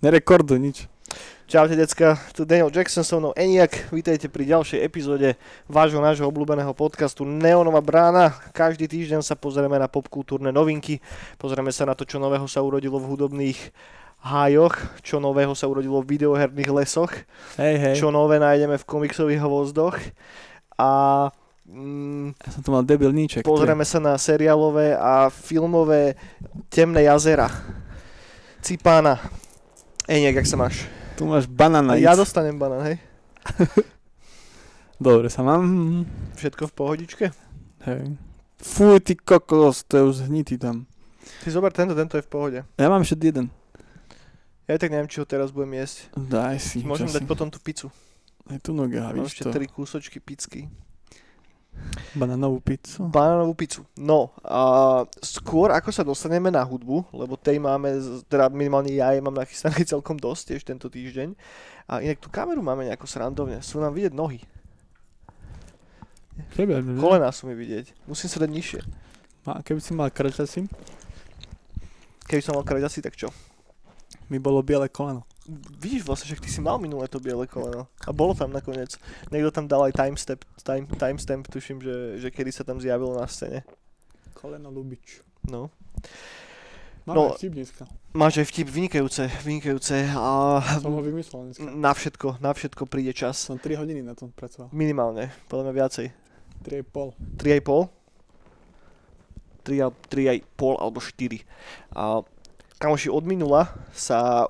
Nerekorduj nič. Čaute decka, tu Daniel Jackson so mnou Eniak, vítajte pri ďalšej epizóde vášho nášho obľúbeného podcastu Neonová brána. Každý týždeň sa pozrieme na popkultúrne novinky, pozrieme sa na to, čo nového sa urodilo v hudobných hájoch, čo nového sa urodilo v videoherných lesoch, Hej, hej. čo nové nájdeme v komiksových hvozdoch a mm, Ja som tu mal debilníček. pozrieme sa na seriálové a filmové temné jazera. Cipána. Eniak, jak sa máš? Tu máš banana. Ja dostanem banán, hej? Dobre sa mám. Všetko v pohodičke? Hej. Fuj, ty kokos, to je už hnitý tam. Ty zober tento, tento je v pohode. Ja mám ešte jeden. Ja aj tak neviem, či ho teraz budem jesť. Daj si. Môžem dať si. potom tú pizzu. Aj tu noga, víš ešte to. tri kúsočky picky. Banánovú pizzu. Banánovú pizzu. No, a skôr ako sa dostaneme na hudbu, lebo tej máme, teda minimálne ja jej mám nachystanej celkom dosť tiež tento týždeň. A inak tú kameru máme nejako srandovne. Sú nám vidieť nohy. Tebe, Kolená sú mi vidieť. Musím sa dať nižšie. A keby si mal krčasy, Keby som mal krať asi, tak čo? mi bolo biele koleno. Vidíš vlastne, že ty si mal minulé to biele koleno. A bolo tam nakoniec. Niekto tam dal aj timestamp, time, timestamp tuším, že, že kedy sa tam zjavilo na scéne. Koleno Lubič. No. Máme No. vtip dneska. Máš aj vtip vynikajúce, vynikajúce a Som ho vymyslel dneska. na všetko, na všetko príde čas. Som 3 hodiny na tom pracoval. Minimálne, podľa mňa viacej. 3,5. 3,5? 3, 3,5 alebo 4. A kamoši od minula sa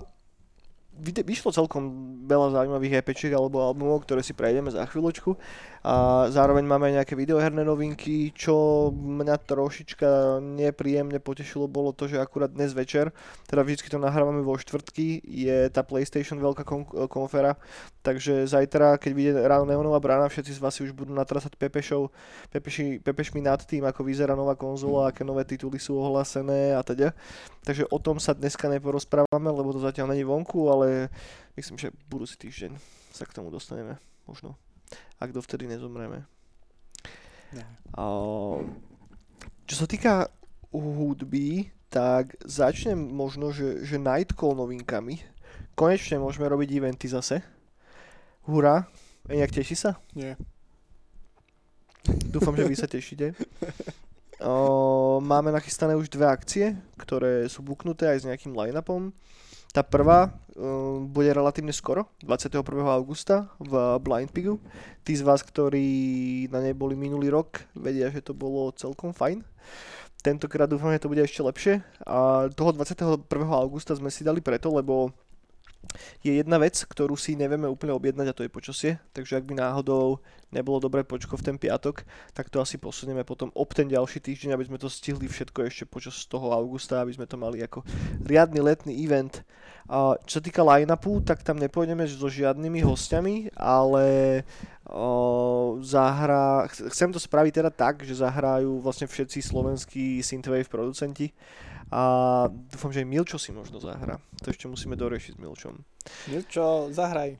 vyšlo celkom veľa zaujímavých EPčiek alebo albumov, ktoré si prejdeme za chvíľočku. A zároveň máme aj nejaké videoherné novinky, čo mňa trošička nepríjemne potešilo bolo to, že akurát dnes večer, teda vždy to nahrávame vo štvrtky, je tá PlayStation veľká kon- konfera, takže zajtra, keď vyjde ráno Neonová brána, všetci z vás si už budú natrasať pepešov, pepeši, pepešmi nad tým, ako vyzerá nová konzola, aké nové tituly sú ohlásené a teda. Takže o tom sa dneska neporozprávame, lebo to zatiaľ není vonku, ale myslím, že budúci týždeň sa k tomu dostaneme, možno. Ak dovtedy nezomreme. Ne. A, čo sa týka hudby, tak začnem možno, že, že Nightcall novinkami. Konečne môžeme robiť eventy zase. Hurá. Nejak teší sa? Nie. Dúfam, že vy sa tešíte. O, máme nachystané už dve akcie, ktoré sú buknuté aj s nejakým line-upom. Tá prvá bude relatívne skoro, 21. augusta v Blind Pigu. Tí z vás, ktorí na nej boli minulý rok, vedia, že to bolo celkom fajn. Tentokrát dúfam, že to bude ešte lepšie. A toho 21. augusta sme si dali preto, lebo je jedna vec, ktorú si nevieme úplne objednať a to je počasie. Takže ak by náhodou nebolo dobré počko v ten piatok, tak to asi posunieme potom ob ten ďalší týždeň, aby sme to stihli všetko ešte počas toho augusta, aby sme to mali ako riadny letný event. A čo sa týka line-upu, tak tam nepôjdeme so žiadnymi hostiami, ale o, chcem to spraviť teda tak, že zahrajú vlastne všetci slovenskí synthwave producenti a dúfam, že aj Milčo si možno zahra. To ešte musíme doriešiť s Milčom. Niečo, zahraj.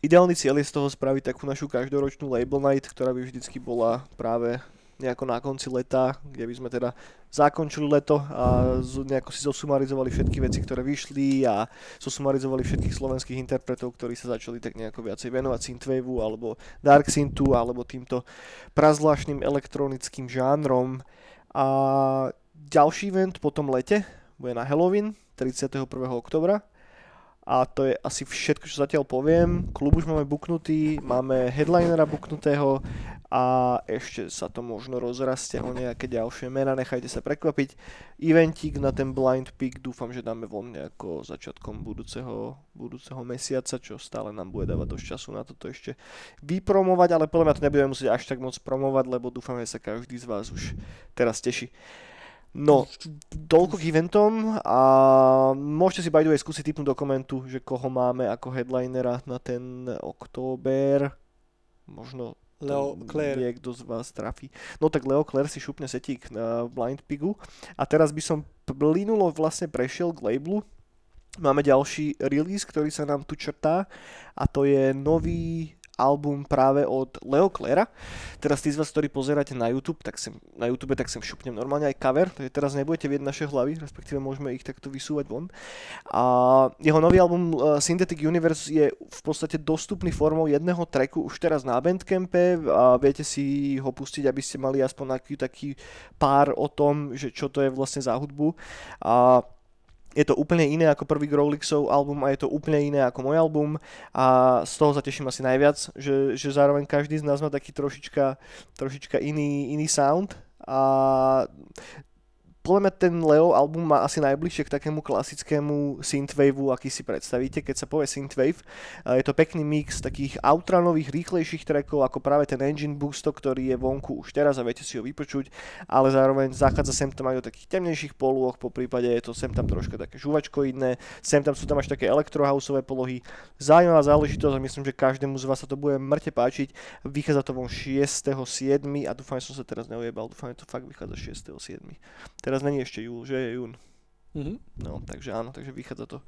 Ideálny cieľ je z toho spraviť takú našu každoročnú label night, ktorá by vždycky bola práve nejako na konci leta, kde by sme teda zakončili leto a nejako si zosumarizovali všetky veci, ktoré vyšli a zosumarizovali všetkých slovenských interpretov, ktorí sa začali tak nejako viacej venovať synthwaveu alebo dark synthu alebo týmto prazvláštnym elektronickým žánrom. A ďalší event po tom lete bude na Halloween 31. oktobra a to je asi všetko, čo zatiaľ poviem. Klub už máme buknutý, máme headlinera buknutého a ešte sa to možno rozrastie o nejaké ďalšie mená, nechajte sa prekvapiť. Eventík na ten Blind Peak dúfam, že dáme von nejako začiatkom budúceho, budúceho mesiaca, čo stále nám bude dávať dosť času na toto ešte vypromovať, ale podľa mňa to nebudeme musieť až tak moc promovať, lebo dúfam, že sa každý z vás už teraz teší. No, toľko k eventom a môžete si by the way skúsiť typnúť do komentu, že koho máme ako headlinera na ten október. Možno Leo Claire. niekto z vás trafí. No tak Leo Claire si šupne setík na Blind Pigu. A teraz by som plynulo vlastne prešiel k labelu. Máme ďalší release, ktorý sa nám tu črtá a to je nový album práve od Leo Clera. Teraz tí z vás, ktorí pozeráte na YouTube, tak sem, na YouTube tak sem šupnem normálne aj cover, takže teraz nebudete vidieť naše hlavy, respektíve môžeme ich takto vysúvať von. A jeho nový album uh, Synthetic Universe je v podstate dostupný formou jedného tracku už teraz na Bandcampe a viete si ho pustiť, aby ste mali aspoň taký, taký pár o tom, že čo to je vlastne za hudbu. A je to úplne iné ako prvý Growlixov album a je to úplne iné ako môj album a z toho sa teším asi najviac, že, že zároveň každý z nás má taký trošička, trošička iný, iný sound a podľa mňa ten Leo album má asi najbližšie k takému klasickému synthwaveu, aký si predstavíte, keď sa povie synthwave. Je to pekný mix takých outranových, rýchlejších trackov, ako práve ten Engine Boosto, ktorý je vonku už teraz a viete si ho vypočuť, ale zároveň zachádza sem tam aj do takých temnejších polôch, po prípade je to sem tam troška také žuvačkoidné, sem tam sú tam až také elektrohouseové polohy. Zaujímavá záležitosť a myslím, že každému z vás sa to bude mŕte páčiť. Vychádza to von 6.7. a dúfam, že som sa teraz neujebal, dúfam, že to fakt vychádza 6.7. Teraz teraz není ešte júl, že je jún. Mm-hmm. No, takže áno, takže vychádza to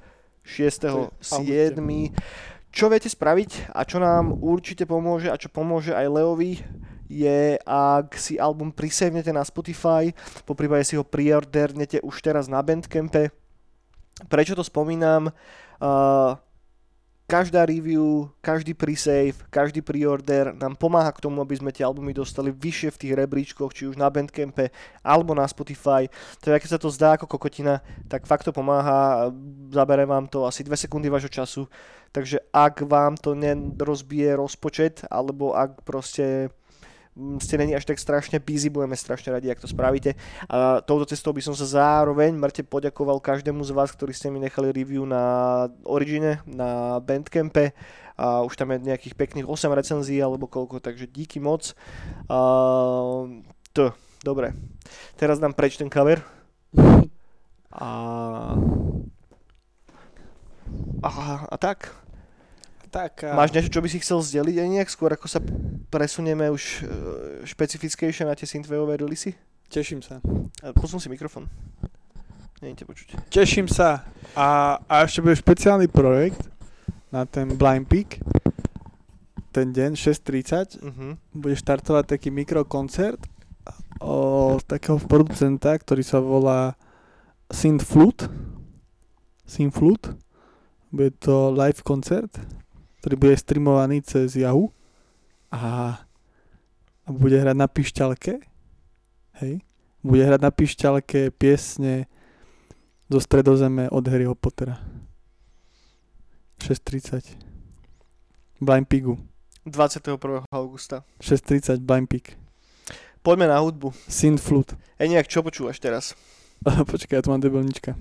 6.7. Čo viete spraviť a čo nám určite pomôže a čo pomôže aj Leovi, je, ak si album prisavnete na Spotify, po prípade si ho preordernete už teraz na Bandcampe. Prečo to spomínam? Uh, každá review, každý pre-save, každý pre-order nám pomáha k tomu, aby sme tie albumy dostali vyššie v tých rebríčkoch, či už na Bandcampe alebo na Spotify. To keď sa to zdá ako kokotina, tak fakt to pomáha, zabere vám to asi 2 sekundy vášho času, takže ak vám to nerozbije rozpočet, alebo ak proste ste není až tak strašne busy, budeme strašne radi, ak to spravíte. A touto cestou by som sa zároveň mŕte poďakoval každému z vás, ktorí ste mi nechali review na Origine, na Bandcampe. A už tam je nejakých pekných 8 recenzií alebo koľko, takže díky moc. A, to, dobre. Teraz dám preč ten cover. A... A, a tak. Tak, a... Máš niečo, čo by si chcel zdeliť aj nejak skôr, ako sa presunieme už e, špecifickejšie na tie synthwaveové releasy? Teším sa. Posun si mikrofón. Te počuť. Teším sa. A, a ešte bude špeciálny projekt na ten Blind Peak. Ten deň 6.30 uh-huh. bude štartovať taký mikrokoncert od takého producenta, ktorý sa volá Synthflute. Synthflute. Bude to live koncert ktorý bude streamovaný cez Yahoo a, a bude hrať na pišťalke. Hej. Bude hrať na pišťalke piesne zo stredozeme od Harryho Pottera. 6.30. Blind Pigu. 21. augusta. 6.30 Blind Pig. Poďme na hudbu. Synth Flute. Ej, nejak, čo počúvaš teraz? Počkaj, ja tu mám debelnička.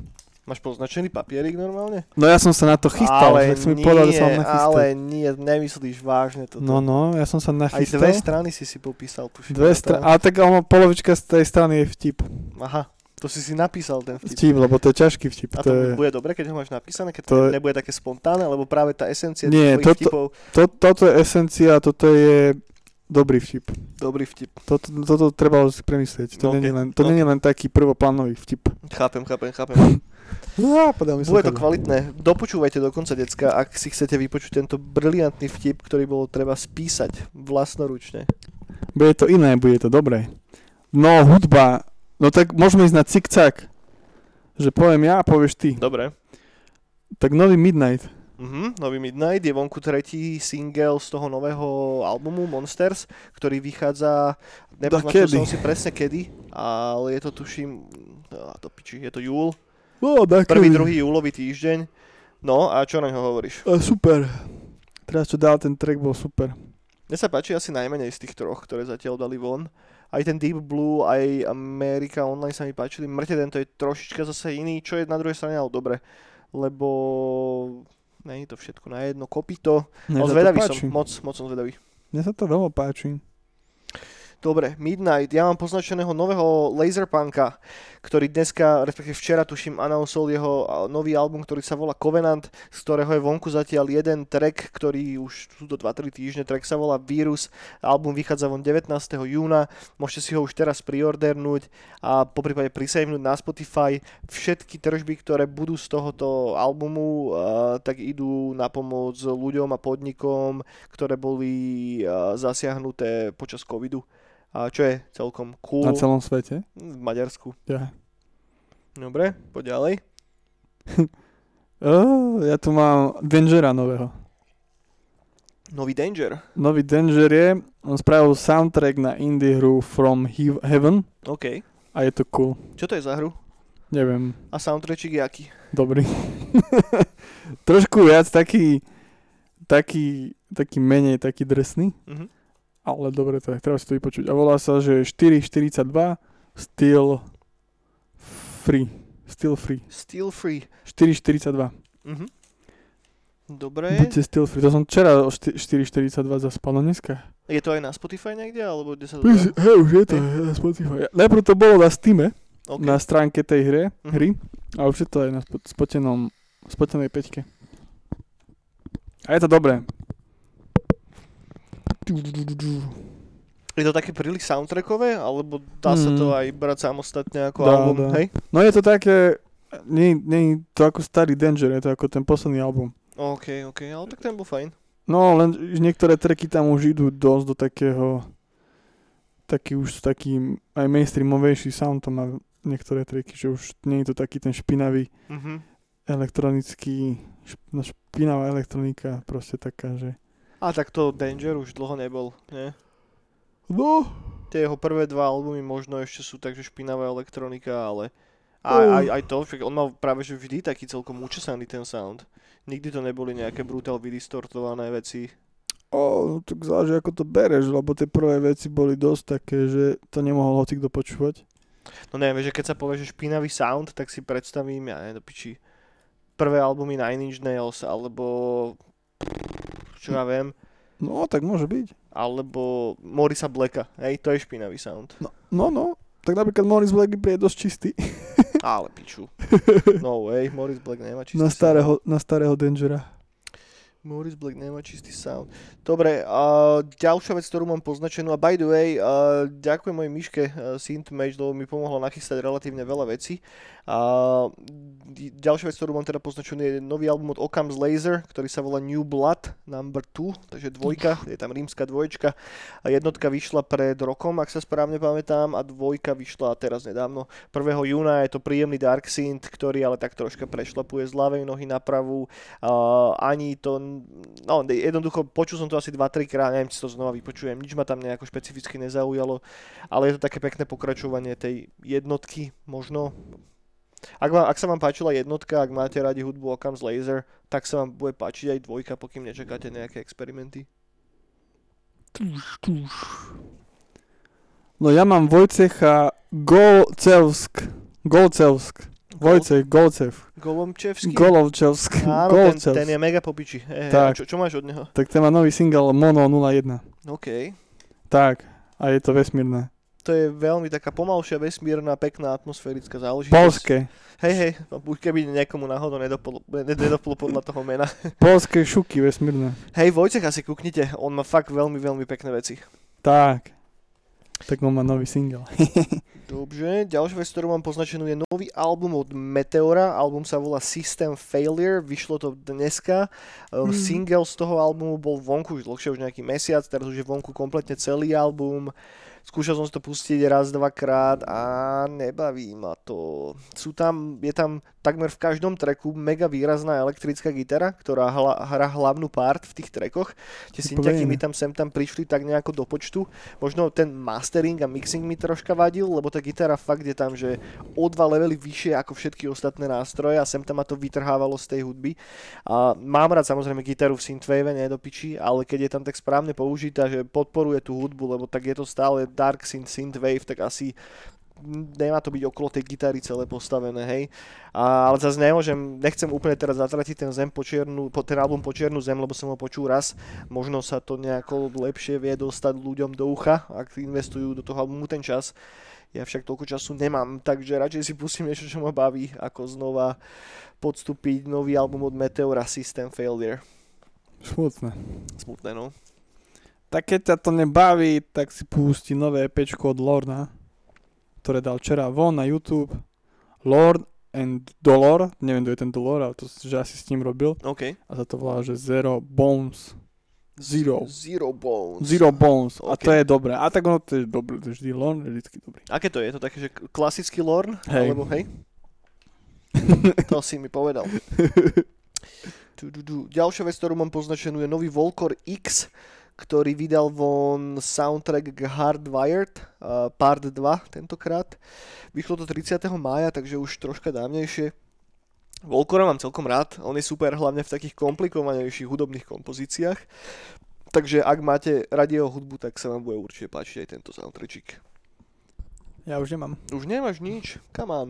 Máš poznačený papierik normálne? No ja som sa na to chystal, ale som mi povedal, že sa mám nachystať. Ale nie, nemyslíš vážne toto. No, no, ja som sa nachystal. Aj dve strany si si popísal, tuším. Dve strany, ale tak ono, polovička z tej strany je vtip. Aha, to si si napísal ten vtip. Vtip, lebo to je ťažký vtip. A to, to je... bude dobre, keď ho máš napísané, keď to, to nebude také spontánne, lebo práve tá esencia nie, tvojich to, vtipov... To, toto je esencia, toto je dobrý vtip. Dobrý vtip. Toto, toto treba si premyslieť. To, no, okay. len, to no. je len taký prvoplánový vtip. Chápem, chápem, chápem. Ja, Bude to kvalitné. Dopočúvajte do konca, decka, ak si chcete vypočuť tento briliantný vtip, ktorý bolo treba spísať vlastnoručne. Bude to iné, bude to dobré. No, hudba. No tak môžeme ísť na cik-cak. Že poviem ja a povieš ty. Dobre. Tak nový Midnight. Uh-huh, nový Midnight je vonku tretí single z toho nového albumu Monsters, ktorý vychádza, nepoznačil som si presne kedy, ale je to tuším, no, to piči, je to júl, No, Prvý, druhý júlový týždeň. No a čo na ňo hovoríš? Super. Teraz čo dal ten track bol super. Mne sa páči asi najmenej z tých troch, ktoré zatiaľ dali von. Aj ten Deep Blue, aj America Online sa mi páčili. Mŕte to je trošička zase iný, čo je na druhej strane ale dobre. Lebo není to všetko na jedno kopito. No zvedavý som, moc, moc som zvedavý. Mne sa to veľmi páči. Dobre, Midnight. Ja mám poznačeného nového Laserpunka, ktorý dneska, respektíve včera tuším, announceol jeho nový album, ktorý sa volá Covenant, z ktorého je vonku zatiaľ jeden track, ktorý už sú to 2-3 týždne, track sa volá Virus, album vychádza von 19. júna, môžete si ho už teraz priordernúť a po prípade prisavenúť na Spotify. Všetky tržby, ktoré budú z tohoto albumu, tak idú na pomoc ľuďom a podnikom, ktoré boli zasiahnuté počas covidu čo je celkom cool. Na celom svete? V Maďarsku. Ja. Dobre, poď ďalej. oh, ja tu mám Dangera nového. Nový Danger? Nový Danger je, on spravil soundtrack na indie hru From Heaven. OK. A je to cool. Čo to je za hru? Neviem. A soundtrack je aký? Dobrý. Trošku viac taký, taký, taký menej taký drsný. Uh-huh ale dobre, to je, treba si to vypočuť. A volá sa, že 442 Still Free. Still Free. Still Free. 442. Mhm. Dobre. Buďte still free. To som včera o 4.42 zaspal, no dneska. Je to aj na Spotify niekde, alebo kde sa to dá? Hej, už je to hey. na Spotify. Najprv to bolo na Steam, okay. na stránke tej hre, uh-huh. hry, a už je to aj na spotenom, spotenej peťke. A je to dobré. Je to také príliš soundtrackové, alebo dá sa to hmm. aj brať samostatne ako dá, album, dá. hej? No je to také, nie, nie to ako starý Danger, je to ako ten posledný album. OK, OK, ale tak ten bol fajn. No, len niektoré treky tam už idú dosť do takého, taký už taký aj mainstreamovejší sound to má niektoré treky, že už nie je to taký ten špinavý mm-hmm. elektronický, no, špinavá elektronika, proste taká, že a tak to Danger už dlho nebol, nie? No. Tie jeho prvé dva albumy možno ešte sú takže špinavá elektronika, ale aj, aj, aj to, však on mal práve že vždy taký celkom učesaný ten sound. Nikdy to neboli nejaké brutál vydistortované veci. O, tak záleží ako to bereš, lebo tie prvé veci boli dosť také, že to nemohol hoci kto počúvať. No neviem, že keď sa povie, že špinavý sound, tak si predstavím, ja neviem, do piči, prvé albumy Nine Inch Nails, alebo čo ja viem. No, tak môže byť. Alebo Morisa Blacka, hej, to je špinavý sound. No, no, no. tak napríklad Morris Black je dosť čistý. Ale piču. No way, Morris Black nemá čistý na starého, sound. Na starého Dangera. Morris Black nemá čistý sound. Dobre, a ďalšia vec, ktorú mám poznačenú, a by the way, uh, ďakujem mojej myške uh, Synthmage, lebo mi pomohlo nachystať relatívne veľa vecí. A ďalšia vec, ktorú mám teda poznačenú, je nový album od Occam's Laser, ktorý sa volá New Blood number 2, takže dvojka, je tam rímska dvojčka. A jednotka vyšla pred rokom, ak sa správne pamätám, a dvojka vyšla teraz nedávno. 1. júna je to príjemný Dark Synth, ktorý ale tak troška prešlapuje z ľavej nohy na pravú. Uh, ani to, no jednoducho počul som to asi 2-3 krát, neviem, či to znova vypočujem, nič ma tam nejako špecificky nezaujalo, ale je to také pekné pokračovanie tej jednotky, možno ak, vám, ak sa vám páčila jednotka, ak máte radi hudbu Occam's Laser, tak sa vám bude páčiť aj dvojka, pokým nečakáte nejaké experimenty. No ja mám Vojcecha Golcevsk. Golcevsk. Vojcech, Golcev. Golomčevský? Golovčevsk. Áno, ten, ten je mega popiči. E, tak. Čo, čo máš od neho? Tak ten má nový single Mono 01. OK. Tak, a je to vesmírne to je veľmi taká pomalšia, vesmírna, pekná, atmosférická záležitosť. Polské. Hej, hej, no, keby niekomu náhodou nedoplo, nedoplo podľa toho mena. Polské šuky vesmírne. Hej, Vojtech asi kúknite, on má fakt veľmi, veľmi pekné veci. Tak. Tak on má nový single. Dobre, ďalšia vec, ktorú mám poznačenú, je nový album od Meteora. Album sa volá System Failure, vyšlo to dneska. Mm. Single z toho albumu bol vonku už dlhšie, už nejaký mesiac, teraz už je vonku kompletne celý album. Skúšal som si to pustiť raz, dvakrát a nebaví ma to. Sú tam, je tam takmer v každom treku mega výrazná elektrická gitara, ktorá hla, hrá hlavnú part v tých trekoch. Tie synťaky mi tam sem tam prišli tak nejako do počtu. Možno ten mastering a mixing mi troška vadil, lebo tá gitara fakt je tam, že o dva levely vyššie ako všetky ostatné nástroje a sem tam ma to vytrhávalo z tej hudby. A mám rád samozrejme gitaru v synthwave, nie do piči, ale keď je tam tak správne použitá, že podporuje tú hudbu, lebo tak je to stále dark synth, synthwave, tak asi nemá to byť okolo tej gitary celé postavené, hej. A, ale zase nemôžem, nechcem úplne teraz zatratiť ten zem po čiernu, po, ten album po čiernu zem, lebo som ho počul raz. Možno sa to nejako lepšie vie dostať ľuďom do ucha, ak investujú do toho albumu ten čas. Ja však toľko času nemám, takže radšej si pustím niečo, čo ma baví, ako znova podstúpiť nový album od Meteora System Failure. Smutné. Smutné, no. Tak keď ťa to nebaví, tak si pustí nové epečko od Lorna, ktoré dal včera von na YouTube. Lord and Dolor, neviem, kto je ten Dolor, ale to že asi s ním robil. OK. A sa to volá, že Zero Bones. Zero. Zero Bones. Zero Bones. A OK. to je dobré. A tak ono to je dobré, to je vždy Lorn, je vždy dobrý. Aké to je? To také, že klasický Lorn? Hej. Alebo hej? to si mi povedal. Ďalšia vec, ktorú mám poznačenú, je nový Volcor X, ktorý vydal von soundtrack Hardwired, uh, part 2 tentokrát. Vyšlo to 30. mája, takže už troška dávnejšie. Volcora mám celkom rád, on je super hlavne v takých komplikovanejších hudobných kompozíciách. Takže ak máte radi jeho hudbu, tak sa vám bude určite páčiť aj tento soundtrackik. Ja už nemám. Už nemáš nič? Come on.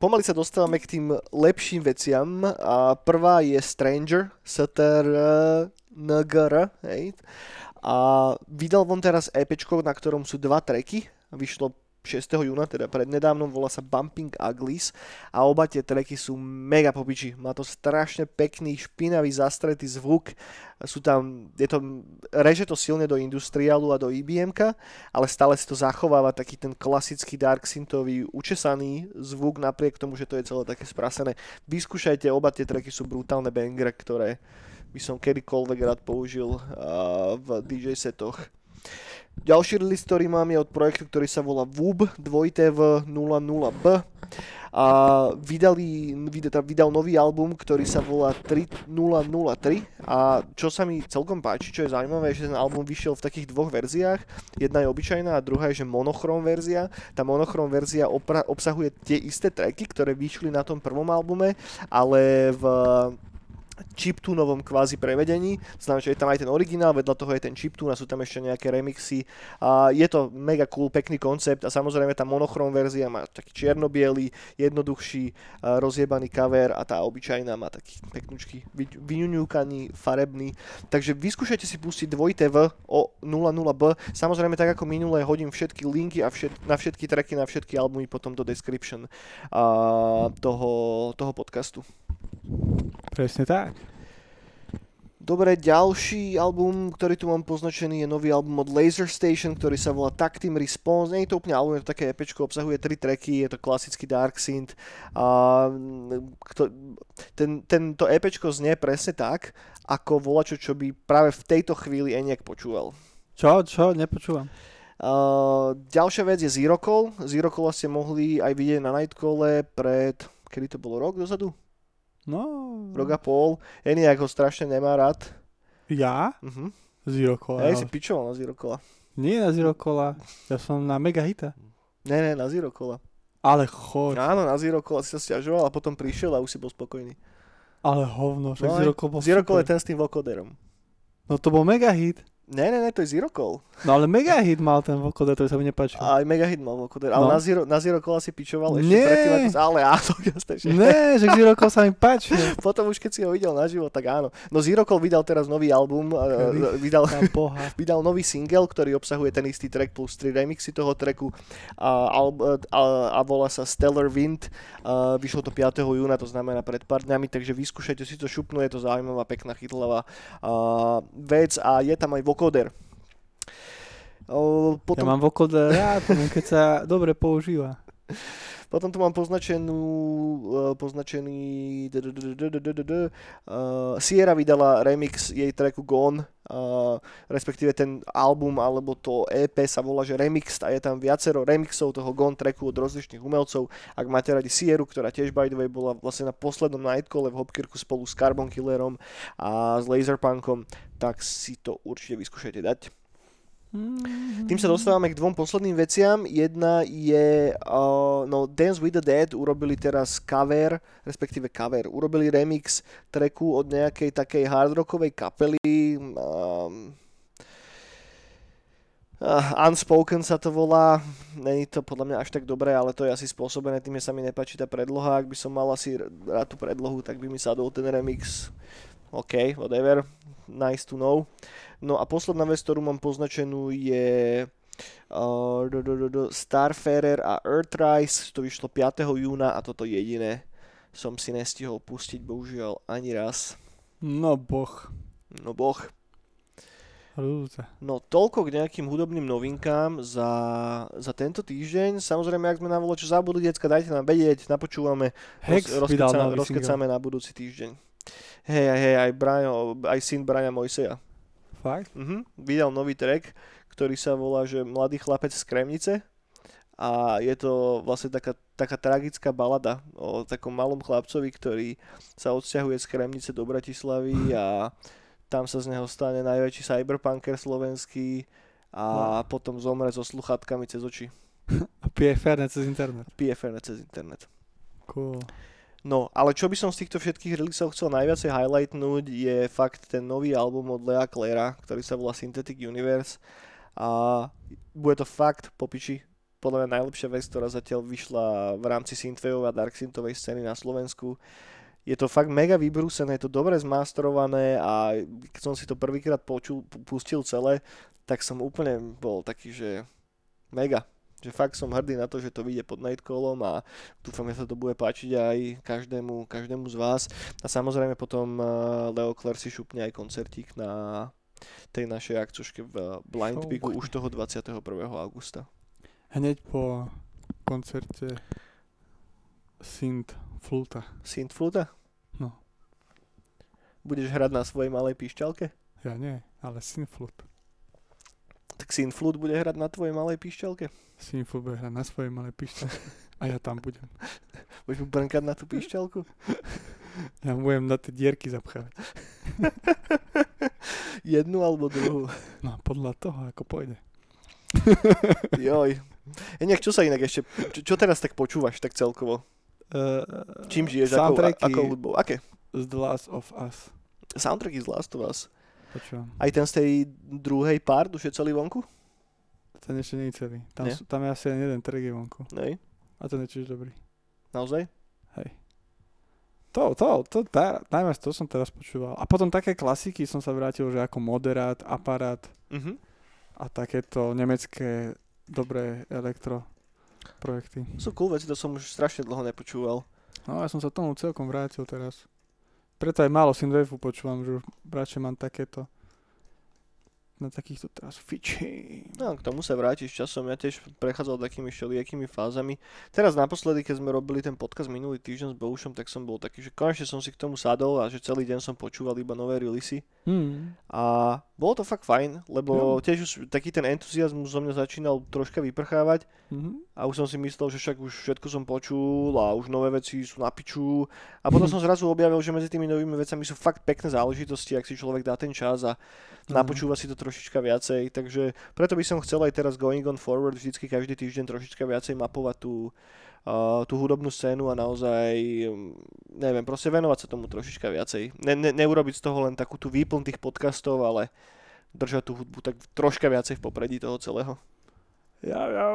Pomaly sa dostávame k tým lepším veciam. A prvá je Stranger, STR NGR, hej. A vydal von teraz EP, na ktorom sú dva tracky. Vyšlo 6. júna, teda prednedávnom, volá sa Bumping Uglies a oba tie tracky sú mega popiči. Má to strašne pekný, špinavý, zastretý zvuk. Sú tam, je to, reže to silne do industriálu a do ibm ale stále si to zachováva taký ten klasický dark synthový, učesaný zvuk napriek tomu, že to je celé také sprasené. Vyskúšajte, oba tie tracky sú brutálne bangre, ktoré by som kedykoľvek rád použil uh, v DJ setoch. Ďalší release, ktorý mám, je od projektu, ktorý sa volá VUB 2TV00B a vydali, vydal, vydal nový album, ktorý sa volá 3003 a čo sa mi celkom páči, čo je zaujímavé, že ten album vyšiel v takých dvoch verziách. Jedna je obyčajná a druhá je že monochrom verzia. Tá monochrom verzia opra- obsahuje tie isté tracky, ktoré vyšli na tom prvom albume, ale v chiptunovom kvázi prevedení. Znamená, že je tam aj ten originál, vedľa toho je ten chiptune a sú tam ešte nejaké remixy. A je to mega cool, pekný koncept a samozrejme tá monochrom verzia má taký čierno-biely, jednoduchší, a rozjebaný cover a tá obyčajná má taký peknúčky, vy- vyňuňúkaný, farebný. Takže vyskúšajte si pustiť 2TV o 00B. Samozrejme tak ako minulé hodím všetky linky a všet, na všetky tracky, na všetky albumy potom do description a, toho, toho podcastu. Presne tak. Dobre, ďalší album, ktorý tu mám poznačený, je nový album od Laser Station, ktorý sa volá Tactim Response. Nie je to úplne album, je to také EPčko, obsahuje tri tracky, je to klasický dark synth. A kto, ten, tento EPčko znie presne tak, ako volačo, čo by práve v tejto chvíli Eniak počúval. Čo? Čo? Nepočúvam. Uh, ďalšia vec je Zero Call. Zero Call ste mohli aj vidieť na Nightcalle pred, kedy to bolo, rok dozadu? No. Rok a pol. Eniak ho strašne nemá rád. Ja? Uh-huh. Zero Cola. Ja si pičoval na Zero Cola. Nie na Zero Cola. Ja som na Mega Hita. Ne, ne, na Zero Cola. Ale choď. Áno, na Zero Cola si sa stiažoval a potom prišiel a už si bol spokojný. Ale hovno. Však No, Zero Cola bol Zero Cola je ten s tým vokoderom. No to bol Mega Hit. Ne, ne, ne, to je Zero Call. No ale Mega Hit mal ten vokoder, ktorý sa mi nepáčil. Aj Megahit mal vokoder. Ale No. na, Zero, na Zero Cola si pičoval ešte Nie. predtým, ako... Ale áno, jasné, že... Ne, že Zero Cola sa mi páčil. Potom už keď si ho videl naživo, tak áno. No Zero Call vydal teraz nový album, uh, vydal, vydal nový single, ktorý obsahuje ten istý track plus tri remixy toho tracku a, a, a, a volá sa Stellar Wind. A vyšlo to 5. júna, to znamená pred pár dňami, takže vyskúšajte si to šupnú, je to zaujímavá, pekná, chytlavá a, vec a je tam aj vokoder vocoder. Potom... Ja mám vocoder rád, keď sa dobre používa. Potom tu mám poznačenú, poznačený... Sierra vydala remix jej tracku Gone, uh, respektíve ten album alebo to EP sa volá, že Remix a je tam viacero remixov toho Gone tracku od rozličných umelcov. Ak máte radi Sieru, ktorá tiež by the way bola vlastne na poslednom Nightcole v Hopkirku spolu s Carbon Killerom a s Laserpunkom, tak si to určite vyskúšajte dať. Tým sa dostávame k dvom posledným veciam. Jedna je, uh, no Dance with the Dead urobili teraz cover, respektíve cover, urobili remix tracku od nejakej takej hardrockovej kapely. Um, Uh, unspoken sa to volá, není to podľa mňa až tak dobré, ale to je asi spôsobené tým, že sa mi nepáči tá predloha. Ak by som mal asi rád tú predlohu, tak by mi sadol ten remix. OK, whatever, nice to know. No a posledná vec, ktorú mám poznačenú je uh, Starfarer a Earthrise, to vyšlo 5. júna a toto jediné som si nestihol pustiť bohužiaľ ani raz. No boh. No boh. No toľko k nejakým hudobným novinkám za, za tento týždeň. Samozrejme, ak sme na čo zabudli, decka, dajte nám vedieť, napočúvame, Hex roz, rozkecáme, rozkecáme na budúci týždeň. Hej, hej, aj, Brian, aj syn Brian Mojseja. Fakt? Mhm, vydal nový track, ktorý sa volá, že Mladý chlapec z Kremnice a je to vlastne taká, taká tragická balada o takom malom chlapcovi, ktorý sa odsťahuje z Kremnice do Bratislavy a tam sa z neho stane najväčší cyberpunker slovenský a no. potom zomre so sluchatkami cez oči. A pije cez internet. Pije cez internet. Cool. No, ale čo by som z týchto všetkých releaseov chcel najviacej highlightnúť je fakt ten nový album od Lea Clara, ktorý sa volá Synthetic Universe a bude to fakt popiči. Podľa mňa najlepšia vec, ktorá zatiaľ vyšla v rámci synthwaveovej a dark synthovej scény na Slovensku je to fakt mega vybrúsené, je to dobre zmasterované a keď som si to prvýkrát počul, pustil celé, tak som úplne bol taký, že mega. Že fakt som hrdý na to, že to vyjde pod Nightcallom a dúfam, že sa to bude páčiť aj každému, každému z vás. A samozrejme potom eh, Leo Claire si šupne aj koncertík na tej našej akcoške v Blind Peaku už toho 21. augusta. Hneď po koncerte Synth Fluta. Synth Fluta? No. Budeš hrať na svojej malej píšťalke? Ja nie, ale Synflut. Tak Synflut bude hrať na tvojej malej píšťalke? Synflut bude hrať na svojej malej píšťalke. A ja tam budem. Budeš mu brnkať na tú píšťalku? Ja budem na tie dierky zapchávať. Jednu alebo druhú? No, podľa toho, ako pôjde. Joj. Inak, čo sa inak ešte, čo, čo teraz tak počúvaš tak celkovo? Uh, Čím žiješ? Ako, ako hudbou? Aké? Z The Last of Us. Soundtracky z Last of Us. Počúvam. Aj ten z tej druhej part už je celý vonku? Ten ešte nie je celý. Tam, sú, tam je asi len jeden track je vonku. Nej. A ten je tiež dobrý. Naozaj? Hej. To, to, to, tá, najmä to som teraz počúval. A potom také klasiky som sa vrátil, že ako moderát, aparát uh-huh. a takéto nemecké dobré elektro projekty. Sú cool veci, to som už strašne dlho nepočúval. No ja som sa tomu celkom vrátil teraz. Preto aj málo synthwave počúvam, že radšej mám takéto na takýchto teraz fiči. No, k tomu sa vrátiš časom. Ja tiež prechádzal takými všelijakými fázami. Teraz naposledy, keď sme robili ten podcast minulý týždeň s Boušom, tak som bol taký, že konečne som si k tomu sadol a že celý deň som počúval iba nové releasy. Hmm. A bolo to fakt fajn, lebo hmm. tiež už taký ten entuziasmus zo mňa začínal troška vyprchávať hmm. a už som si myslel, že však už všetko som počul a už nové veci sú na piču. A potom som zrazu objavil, že medzi tými novými vecami sú fakt pekné záležitosti, ak si človek dá ten čas a napočúva si to trošička viacej, takže preto by som chcel aj teraz going on forward vždycky každý týždeň trošička viacej mapovať tú, uh, tú hudobnú scénu a naozaj, um, neviem, proste venovať sa tomu trošička viacej. Ne, ne, neurobiť z toho len takú tú výplň tých podcastov, ale držať tú hudbu tak troška viacej v popredí toho celého. Ja, ja.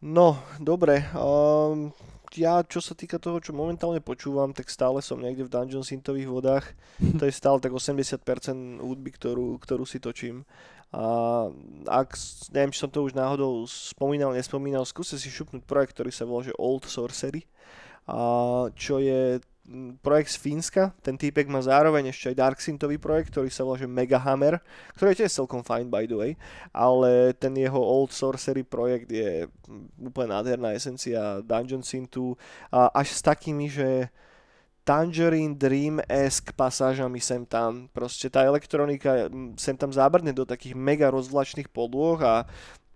No, dobre. Um, ja, čo sa týka toho, čo momentálne počúvam, tak stále som niekde v Dungeon Synthových vodách. To je stále tak 80% hudby, ktorú, ktorú si točím. A ak, neviem, či som to už náhodou spomínal, nespomínal, skúste si šupnúť projekt, ktorý sa volá že Old Sorcery, a čo je projekt z Fínska, ten týpek má zároveň ešte aj Dark Synthový projekt, ktorý sa volá že Mega Hammer, ktorý je tiež celkom fine by the way, ale ten jeho Old Sorcery projekt je úplne nádherná esencia Dungeon Synthu a až s takými, že Tangerine Dream-esque pasážami sem tam. Proste tá elektronika sem tam zábrne do takých mega rozvlačných podôh a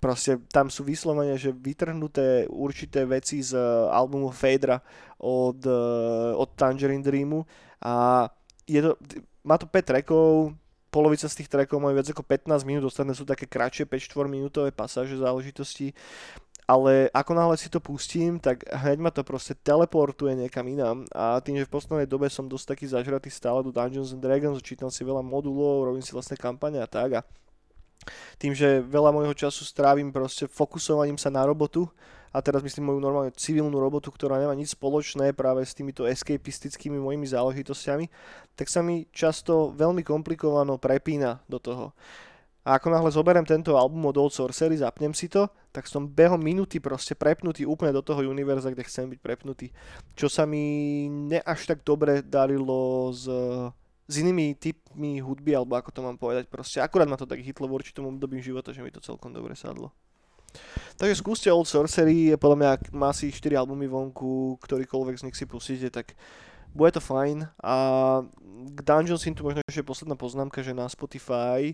proste tam sú vyslovene, že vytrhnuté určité veci z eh, albumu Fadra od, eh, od Tangerine Dreamu. A je to, má to 5 trackov, polovica z tých trackov majú viac ako 15 minút, ostatné sú také kratšie 5-4 minútové pasáže záležitosti. Ale ako náhle si to pustím, tak hneď ma to proste teleportuje niekam inám. A tým, že v poslednej dobe som dosť taký zažratý stále do Dungeons and Dragons, čítam si veľa modulov, robím si vlastné kampane a tak a tým, že veľa môjho času strávim proste fokusovaním sa na robotu a teraz myslím moju normálne civilnú robotu, ktorá nemá nič spoločné práve s týmito escapistickými mojimi záležitosťami, tak sa mi často veľmi komplikovano prepína do toho. A ako náhle zoberiem tento album od Old Sorcery, zapnem si to, tak som behom minúty proste prepnutý úplne do toho univerza, kde chcem byť prepnutý. Čo sa mi ne až tak dobre darilo s, s inými typmi hudby, alebo ako to mám povedať. Proste akurát ma to tak hitlo v určitom období života, že mi to celkom dobre sadlo. Takže skúste Old Sorcery, podľa mňa má si 4 albumy vonku, ktorýkoľvek z nich si pustíte, tak bude to fajn. A k Dungeon tu možno ešte posledná poznámka, že na Spotify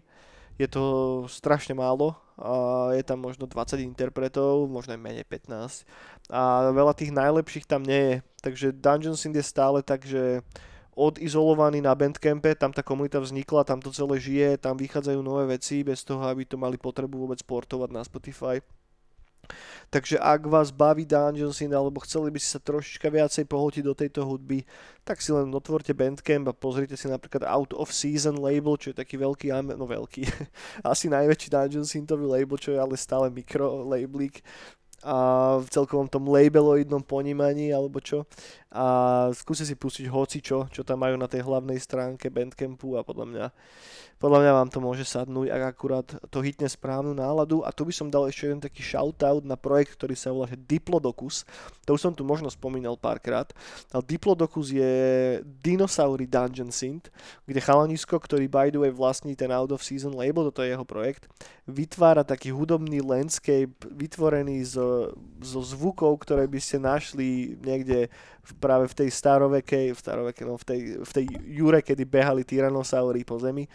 je to strašne málo, a je tam možno 20 interpretov, možno aj menej 15 a veľa tých najlepších tam nie je, takže Dungeon Synth je stále tak, že odizolovaný na Bandcampe, tam tá komunita vznikla, tam to celé žije, tam vychádzajú nové veci bez toho, aby to mali potrebu vôbec portovať na Spotify. Takže ak vás baví Dungeon Scene alebo chceli by ste sa trošička viacej pohotiť do tejto hudby, tak si len otvorte Bandcamp a pozrite si napríklad Out of Season label, čo je taký veľký, no veľký, asi najväčší Dungeon Synthový label, čo je ale stále mikro labelík a v celkovom tom labeloidnom ponímaní alebo čo a skúste si pustiť hoci čo, čo tam majú na tej hlavnej stránke Bandcampu a podľa mňa podľa mňa vám to môže sadnúť, ak akurát to hitne správnu náladu. A tu by som dal ešte jeden taký shoutout na projekt, ktorý sa volá Diplodocus. To už som tu možno spomínal párkrát. Ale Diplodocus je Dinosaury Dungeon Synth, kde chalanisko, ktorý by the way vlastní ten Out of Season label, toto je jeho projekt, vytvára taký hudobný landscape vytvorený zo, zo zvukov, ktoré by ste našli niekde v, práve v tej starovekej, v starovekej, no v tej, v tej jure, kedy behali tyrannosaury po zemi.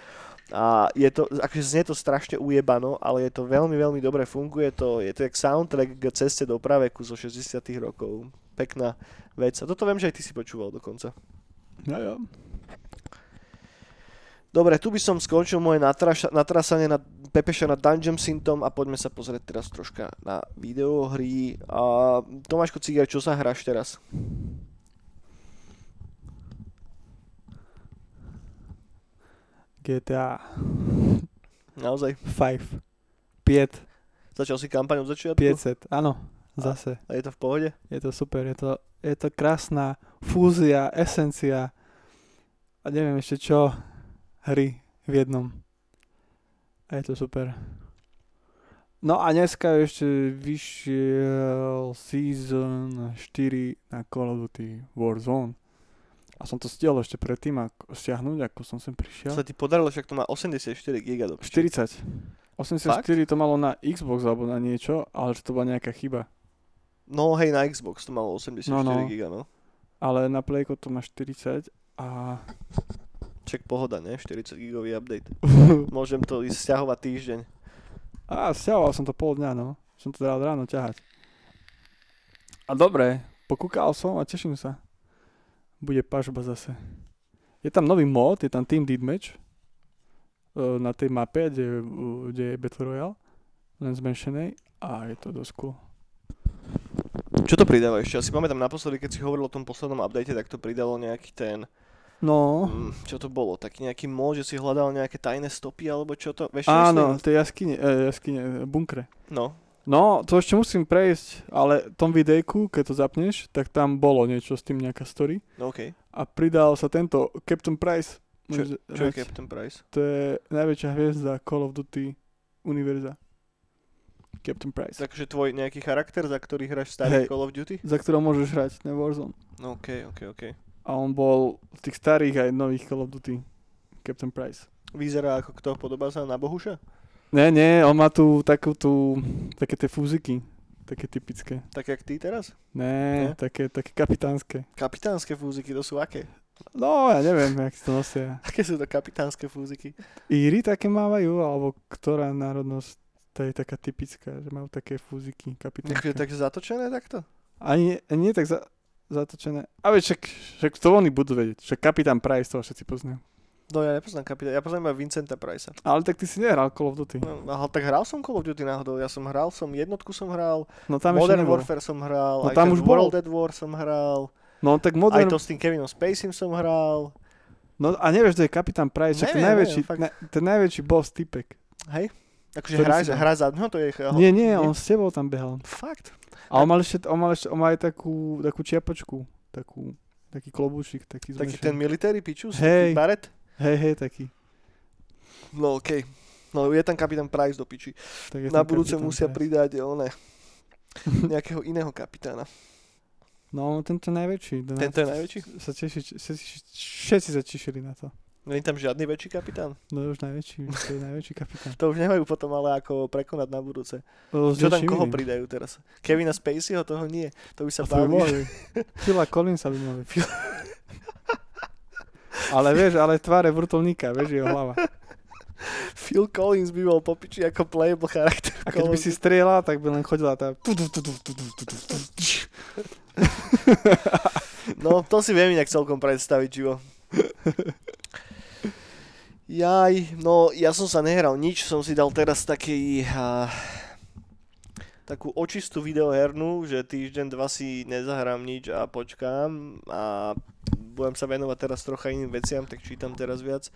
A je to, akože znie to strašne ujebano, ale je to veľmi, veľmi dobre, funguje to, je to jak soundtrack k ceste do praveku zo 60 rokov. Pekná vec. A toto viem, že aj ty si počúval dokonca. No jo. Dobre, tu by som skončil moje natraša, natrasanie na Pepeša na Dungeon Syntom a poďme sa pozrieť teraz troška na videohry. A Tomáško Cigar, čo sa hráš teraz? GTA. Naozaj? 5. 5. Začal si kampaň od začiatku? 500, áno, zase. A, a je to v pohode? Je to super, je to, je to krásna fúzia, esencia a neviem ešte čo, hry v jednom. A je to super. No a dneska ešte vyšiel Season 4 na Call of Duty Warzone. A som to stihol ešte predtým ako stiahnuť, ako som sem prišiel. Sa ti podarilo, však to má 84 GB. 40. 84 Fakt? to malo na Xbox alebo na niečo, ale že to bola nejaká chyba. No hej, na Xbox to malo 84 no, no. GB, no. Ale na Playko to má 40 a... Ček pohoda, ne? 40 gigový update. Môžem to ísť stiahovať týždeň. A stiahoval som to pol dňa, no. Som to dal ráno ťahať. A dobre, pokúkal som a teším sa bude pažba zase. Je tam nový mod, je tam Team Deathmatch uh, na tej mape, kde, kde je Battle Royale, len zmenšenej a je to dosť cool. Čo to pridáva ešte? Ja si pamätám naposledy, keď si hovoril o tom poslednom update, tak to pridalo nejaký ten... No. Mm, čo to bolo? Taký nejaký mod, že si hľadal nejaké tajné stopy, alebo čo to? Vieš, Áno, tie jaskyne, eh, jaskyne, bunkre. No. No, to ešte musím prejsť, ale tom videjku, keď to zapneš, tak tam bolo niečo s tým nejaká story. No, okay. A pridal sa tento Captain Price. Čo, čo je Captain Price? To je najväčšia hviezda Call of Duty univerza. Captain Price. Takže tvoj nejaký charakter, za ktorý hráš starý hey, Call of Duty? Za ktorého môžeš hrať na Warzone. No, ok, ok, ok. A on bol v tých starých aj nových Call of Duty. Captain Price. Vyzerá ako kto, podobá sa na Bohuša? Ne, nie, on má tu takú tú, také tie fúziky, také typické. Také jak ty teraz? Ne, ne? také, také kapitánske. Kapitánske fúziky, to sú aké? No, ja neviem, jak to nosia. Aké sú to kapitánske fúziky? Íry také mávajú, alebo ktorá národnosť to je taká typická, že majú také fúziky kapitánske. Takže tak zatočené takto? Ani nie, nie tak za, zatočené. Ale však, však to oni budú vedieť. Však kapitán Price, to všetci poznajú. No ja nepoznám kapitána, ja poznám iba Vincenta Price. Ale tak ty si nehral Call of Duty. No, ale tak hral som Call of Duty náhodou, ja som hral, som jednotku som hral, no, tam Modern Warfare som hral, no, tam už World at War som hral, no, tak Modern... aj to s tým Kevinom Spacey som hral. No a nevieš, to je Kapitán Price, neviem, ten najväčší, neviem, na, ten najväčší boss typek. Hej? Akože hra, hra za... No to je... Nie, nie, on s tebou tam behal. Fakt? A on mal ešte, on mal ešte, on mal aj takú, takú čiapočku, takú, taký klobúčik, taký Taký zmenšený. ten military pičus? Hej. Baret? Hej, hej, taký. No okej. No je tam kapitán Price do piči. Tak Na budúce musia Price. pridať one, nejakého iného kapitána. No, tento najväčší. Ten Tento je najväčší? Sa teší, všetci sa tešili na to. Není tam žiadny väčší kapitán? No už najväčší, to je najväčší kapitán. To už nemajú potom ale ako prekonať na budúce. S Čo tam koho iným. pridajú teraz? Kevina Spaceyho toho nie. To by sa bavili. Phila Collinsa by mohli. ale vieš, ale tváre vrtulníka, vieš, jeho hlava. Phil Collins by bol po piči ako playable charakter. A keď by si strieľal, tak by len chodila tá... No, to si viem inak celkom predstaviť, Živo. Jaj, no ja som sa nehral nič, som si dal teraz taký... Uh, takú očistú videohernú, že týždeň, dva si nezahrám nič a počkám a budem sa venovať teraz trocha iným veciam, tak čítam teraz viac.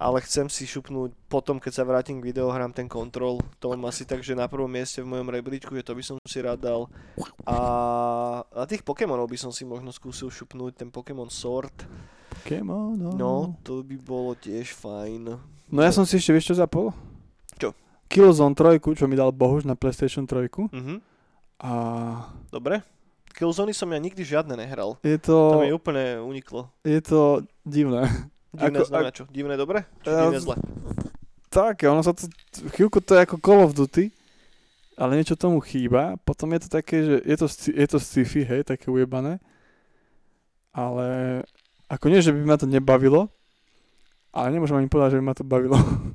Ale chcem si šupnúť potom, keď sa vrátim k videohrám, ten kontrol. To mám asi tak, že na prvom mieste v mojom rebríčku, že to by som si rád dal. A, a tých Pokémonov by som si možno skúsil šupnúť, ten Pokémon Sword. Pokémon, no. To by bolo tiež fajn. No ja som si ešte, vieš čo zapol? Čo? Killzone 3, čo mi dal Bohuž na PlayStation 3. Mhm. A Dobre. Killzony som ja nikdy žiadne nehral. je To to, mi úplne uniklo. je to divné. Divné Ako- znamená čo? Divné dobre? Či Ja- divné zle? Tak, ono sa to, chvíľku to je ako Call of Duty, ale niečo tomu chýba. Potom je to také, že je to, je to sci-fi, hej, také ujebané. Ale ako nie, že by ma to nebavilo, ale nemôžem ani povedať, že by ma to bavilo.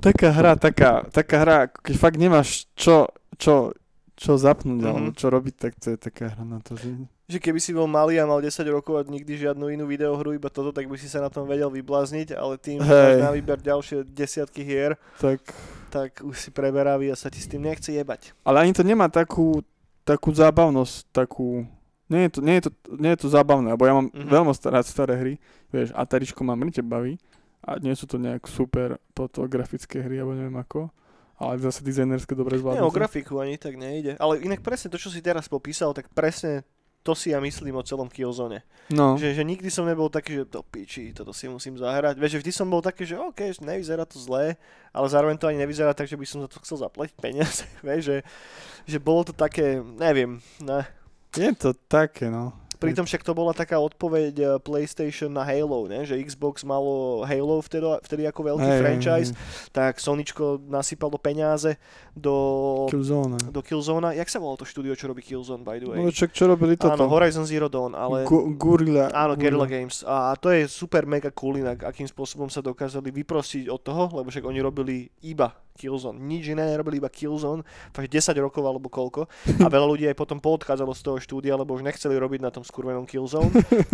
taká hra, taká, taká hra, keď fakt nemáš čo, čo, čo zapnúť, Mhm. alebo čo robiť, tak to je taká hra na to, že... Že keby si bol malý a mal 10 rokov a nikdy žiadnu inú videohru, iba toto, tak by si sa na tom vedel vyblázniť, ale tým, že máš na výber ďalšie desiatky hier, Tak, tak už si preberavý a sa ti s tým nechce jebať. ale ani to nemá takú, takú zábavnosť, takú... Nie je to, nie je to, nie je to zábavné, lebo ja mám Mhm. mm-hmm. veľmi staré, staré hry, vieš, Ataričko ma mŕte baví a nie sú to nejak super fotografické hry, alebo neviem ako, ale zase dizajnerské dobre Nie, zvládnuté. o grafiku ani tak nejde. Ale inak presne to, čo si teraz popísal, tak presne to si ja myslím o celom Killzone. No, Že, že nikdy som nebol taký, že to piči, toto si musím zahrať. Vieš, že vždy som bol taký, že OK, nevyzerá to zlé, ale zároveň to ani nevyzerá tak, že by som za to chcel zaplatiť peniaze. Vieš, že, že bolo to také, neviem, ne. je to také, no. Pritom však to bola taká odpoveď eh, PlayStation na Halo, ne? že Xbox malo Halo vtedy, vtedy ako veľký hej, franchise, hej. tak Soničko nasypalo peniaze do, Killzone. do Killzona. Jak sa volalo to štúdio, čo robí Killzone, by the way? No čak, čo robili toto? Áno, Horizon Zero Dawn, ale... Gu- Guerrilla. Áno, Guerrilla Games. A to je super mega cool inak, akým spôsobom sa dokázali vyprostiť od toho, lebo však oni robili iba Killzone. Nič iné nerobili, iba Killzone. Fakt 10 rokov alebo koľko. A veľa ľudí aj potom poodchádzalo z toho štúdia, lebo už nechceli robiť na tom skurvenom Killzone.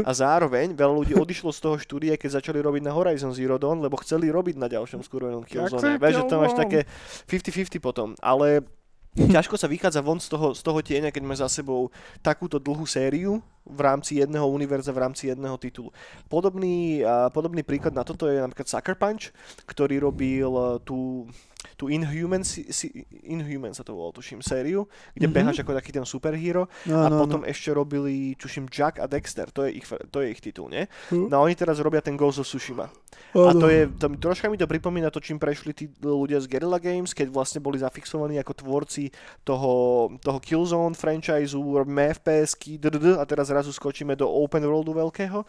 A zároveň veľa ľudí odišlo z toho štúdia, keď začali robiť na Horizon Zero Dawn, lebo chceli robiť na ďalšom skurvenom Killzone. Vieš, že to máš také 50-50 potom. Ale ťažko sa vychádza von z toho, z toho tieňa, keď máš za sebou takúto dlhú sériu v rámci jedného univerza, v rámci jedného titulu. Podobný, podobný príklad na toto je napríklad Sucker Punch, ktorý robil eh, tú, tú Inhuman, si, si, Inhuman sa to volalo, tuším, sériu, kde Mhm. mm-hmm. beháš ako taký ten superhero No, a no, potom no. ešte robili, tuším, Jack a Dexter, to je ich, to je ich titul, nie? Hm. No a oni teraz robia ten Ghost of Tsushima. A Áno. to je, to, troška mi to pripomína to, čím prešli tí ľudia z Guerrilla Games, keď vlastne boli zafixovaní ako tvorci toho, toho Killzone franchise, robíme FPS-ky, a teraz zrazu skočíme do open worldu veľkého.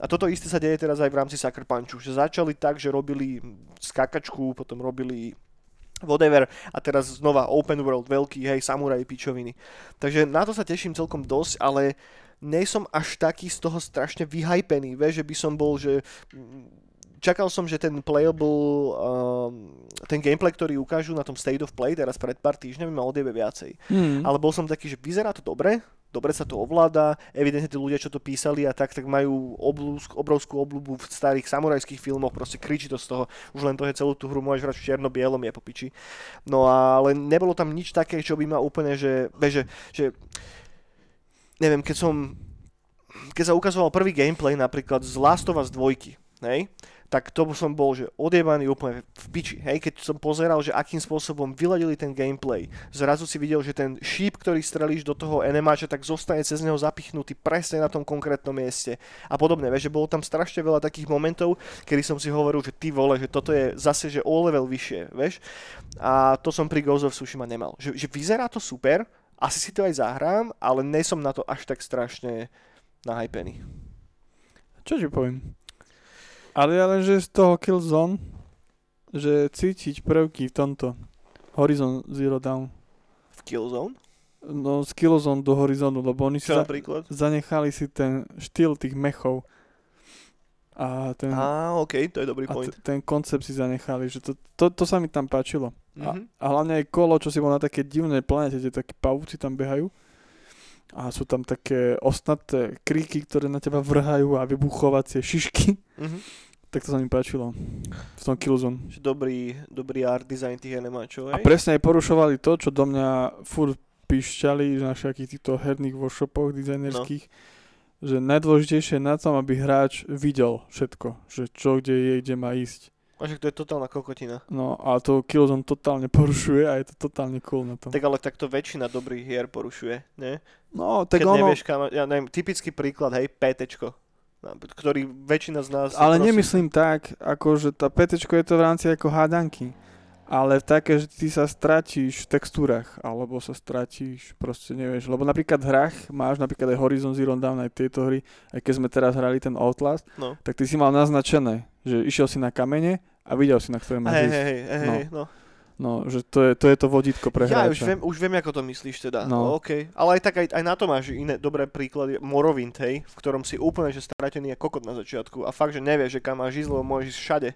A toto isté sa deje teraz aj v rámci Sucker Punchu, že začali tak, že robili skakačku, potom robili whatever a teraz znova open world, veľký, hej, samuraj pičoviny. Takže na to sa teším celkom dosť, ale nejsom až taký z toho strašne vyhypený, vieš, že by som bol, že mm, čakal som, že ten playable, um, ten gameplay, ktorý ukážu na tom State of Play teraz pred pár týždňami ma odjebe viacej. Hmm. Ale bol som taký, že vyzerá to dobre, dobre sa to ovláda, evidentne tí ľudia, čo to písali a tak, tak majú oblúsk, obrovskú obľúbu v starých samurajských filmoch, proste kričí to z toho, už len to je celú tú hru môžeš hrať v čierno-bielom, je po piči. No ale nebolo tam nič také, čo by ma úplne, že, vieš, že, že neviem, keď som keď sa ukazoval prvý gameplay napríklad z Last of Us 2, hej, tak to som bol, že odjebaný úplne v piči, hej, keď som pozeral, že akým spôsobom vyladili ten gameplay. Zrazu si videl, že ten šíp, ktorý strelíš do toho enemáča, tak zostane cez neho zapichnutý presne na tom konkrétnom mieste a podobne, vieš, že bolo tam strašne veľa takých momentov, kedy som si hovoril, že ty vole, že toto je zase, že o level vyššie, vieš. A to som pri Ghost of Tsushima nemal. Že, že vyzerá to super, asi si to aj zahrám, ale nesom na to až tak strašne nahypený. Čo ti poviem? Ale ja len, že z toho Killzone, že cítiť prvky v tomto Horizon Zero Dawn. V Killzone? No z Killzone do Horizonu, lebo oni si za, zanechali si ten štýl tých mechov. A ten, Á, ok, to je dobrý point. A t- ten koncept si zanechali, že to, to, to sa mi tam páčilo. A, Mhm. a hlavne aj kolo, čo si bol na také divnej planete, kde takí pavúci tam behajú. A sú tam také ostnaté kríky, ktoré na teba vrhajú a vybuchovacie šišky. Mm-hmm. Tak to sa mi páčilo. V tom Killzone. Dobrý, dobrý art design tých animáčov, A presne aj porušovali to, čo do mňa furt píšťali na všetkých týchto herných workshopoch dizajnerských, no. že najdôležitejšie je na tom, aby hráč videl všetko, že čo, kde je, kde má ísť. A že to je totálna kokotina. No a to Killzone totálne porušuje a je to totálne cool na tom. Tak ale takto väčšina dobrých hier porušuje, nie? No, tak Keď ono... nevieš kam, ja neviem, typický príklad, hej, PTčko ktorý väčšina z nás... Ale prosím... nemyslím tak, ako že tá PT je to v rámci ako hádanky. Ale také, že ty sa stratíš v textúrach, alebo sa stratíš, proste nevieš. Lebo napríklad v hrách máš napríklad aj Horizon Zero Dawn, aj tieto hry, aj keď sme teraz hrali ten Outlast, no. tak ty si mal naznačené, že išiel si na kamene a videl si, na ktoré máš hey, ísť. Hej, hej, no. hej, no. No, že to je, to je to vodítko pre ja hráča. už viem, už viem, ako to myslíš teda. No. no okay. Ale aj tak, aj, aj na to máš iné dobré príklady. Morrowind, hej, v ktorom si úplne že stratený je kokot na začiatku a fakt, že nevieš, že kam máš ísť, lebo môžeš ísť všade.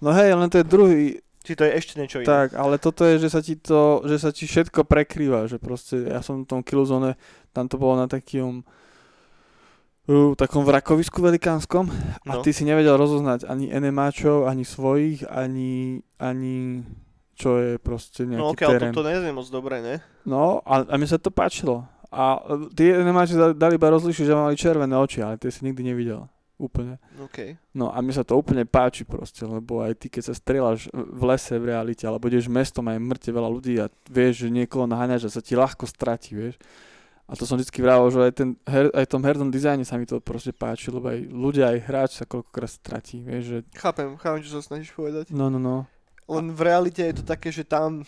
No hej, len to je druhý... Či to je ešte niečo iné. Tak, ale toto je, že sa ti to, že sa ti všetko prekrýva, že proste, ja som v tom Killzone, tam to bolo na takým uh, takom vrakovisku velikánskom a no. ty si nevedel rozoznať ani enemáčov, ani svojich, ani, ani čo je proste nejaký No ok, terén. ale to, to neznie moc dobre, ne? No, a, a mne sa to páčilo. A e, tie enemáči dali iba rozlišiť, že mali červené oči, ale tie si nikdy nevidel. Úplne. Okay. No a mi sa to úplne páči proste, lebo aj ty, keď sa strieľaš v lese v realite, alebo ideš mestom a je mŕte veľa ľudí a vieš, že niekoho naháňaš a sa ti ľahko stratí, vieš. A to som vždycky vravel, že aj, ten her, aj tom hernom dizajne sa mi to proste páči, lebo aj ľudia, aj hráč sa koľkokrát stratí, vieš, že... Chápem, chápem, čo sa snažíš povedať. No, no, no. Len v realite je to také, že tam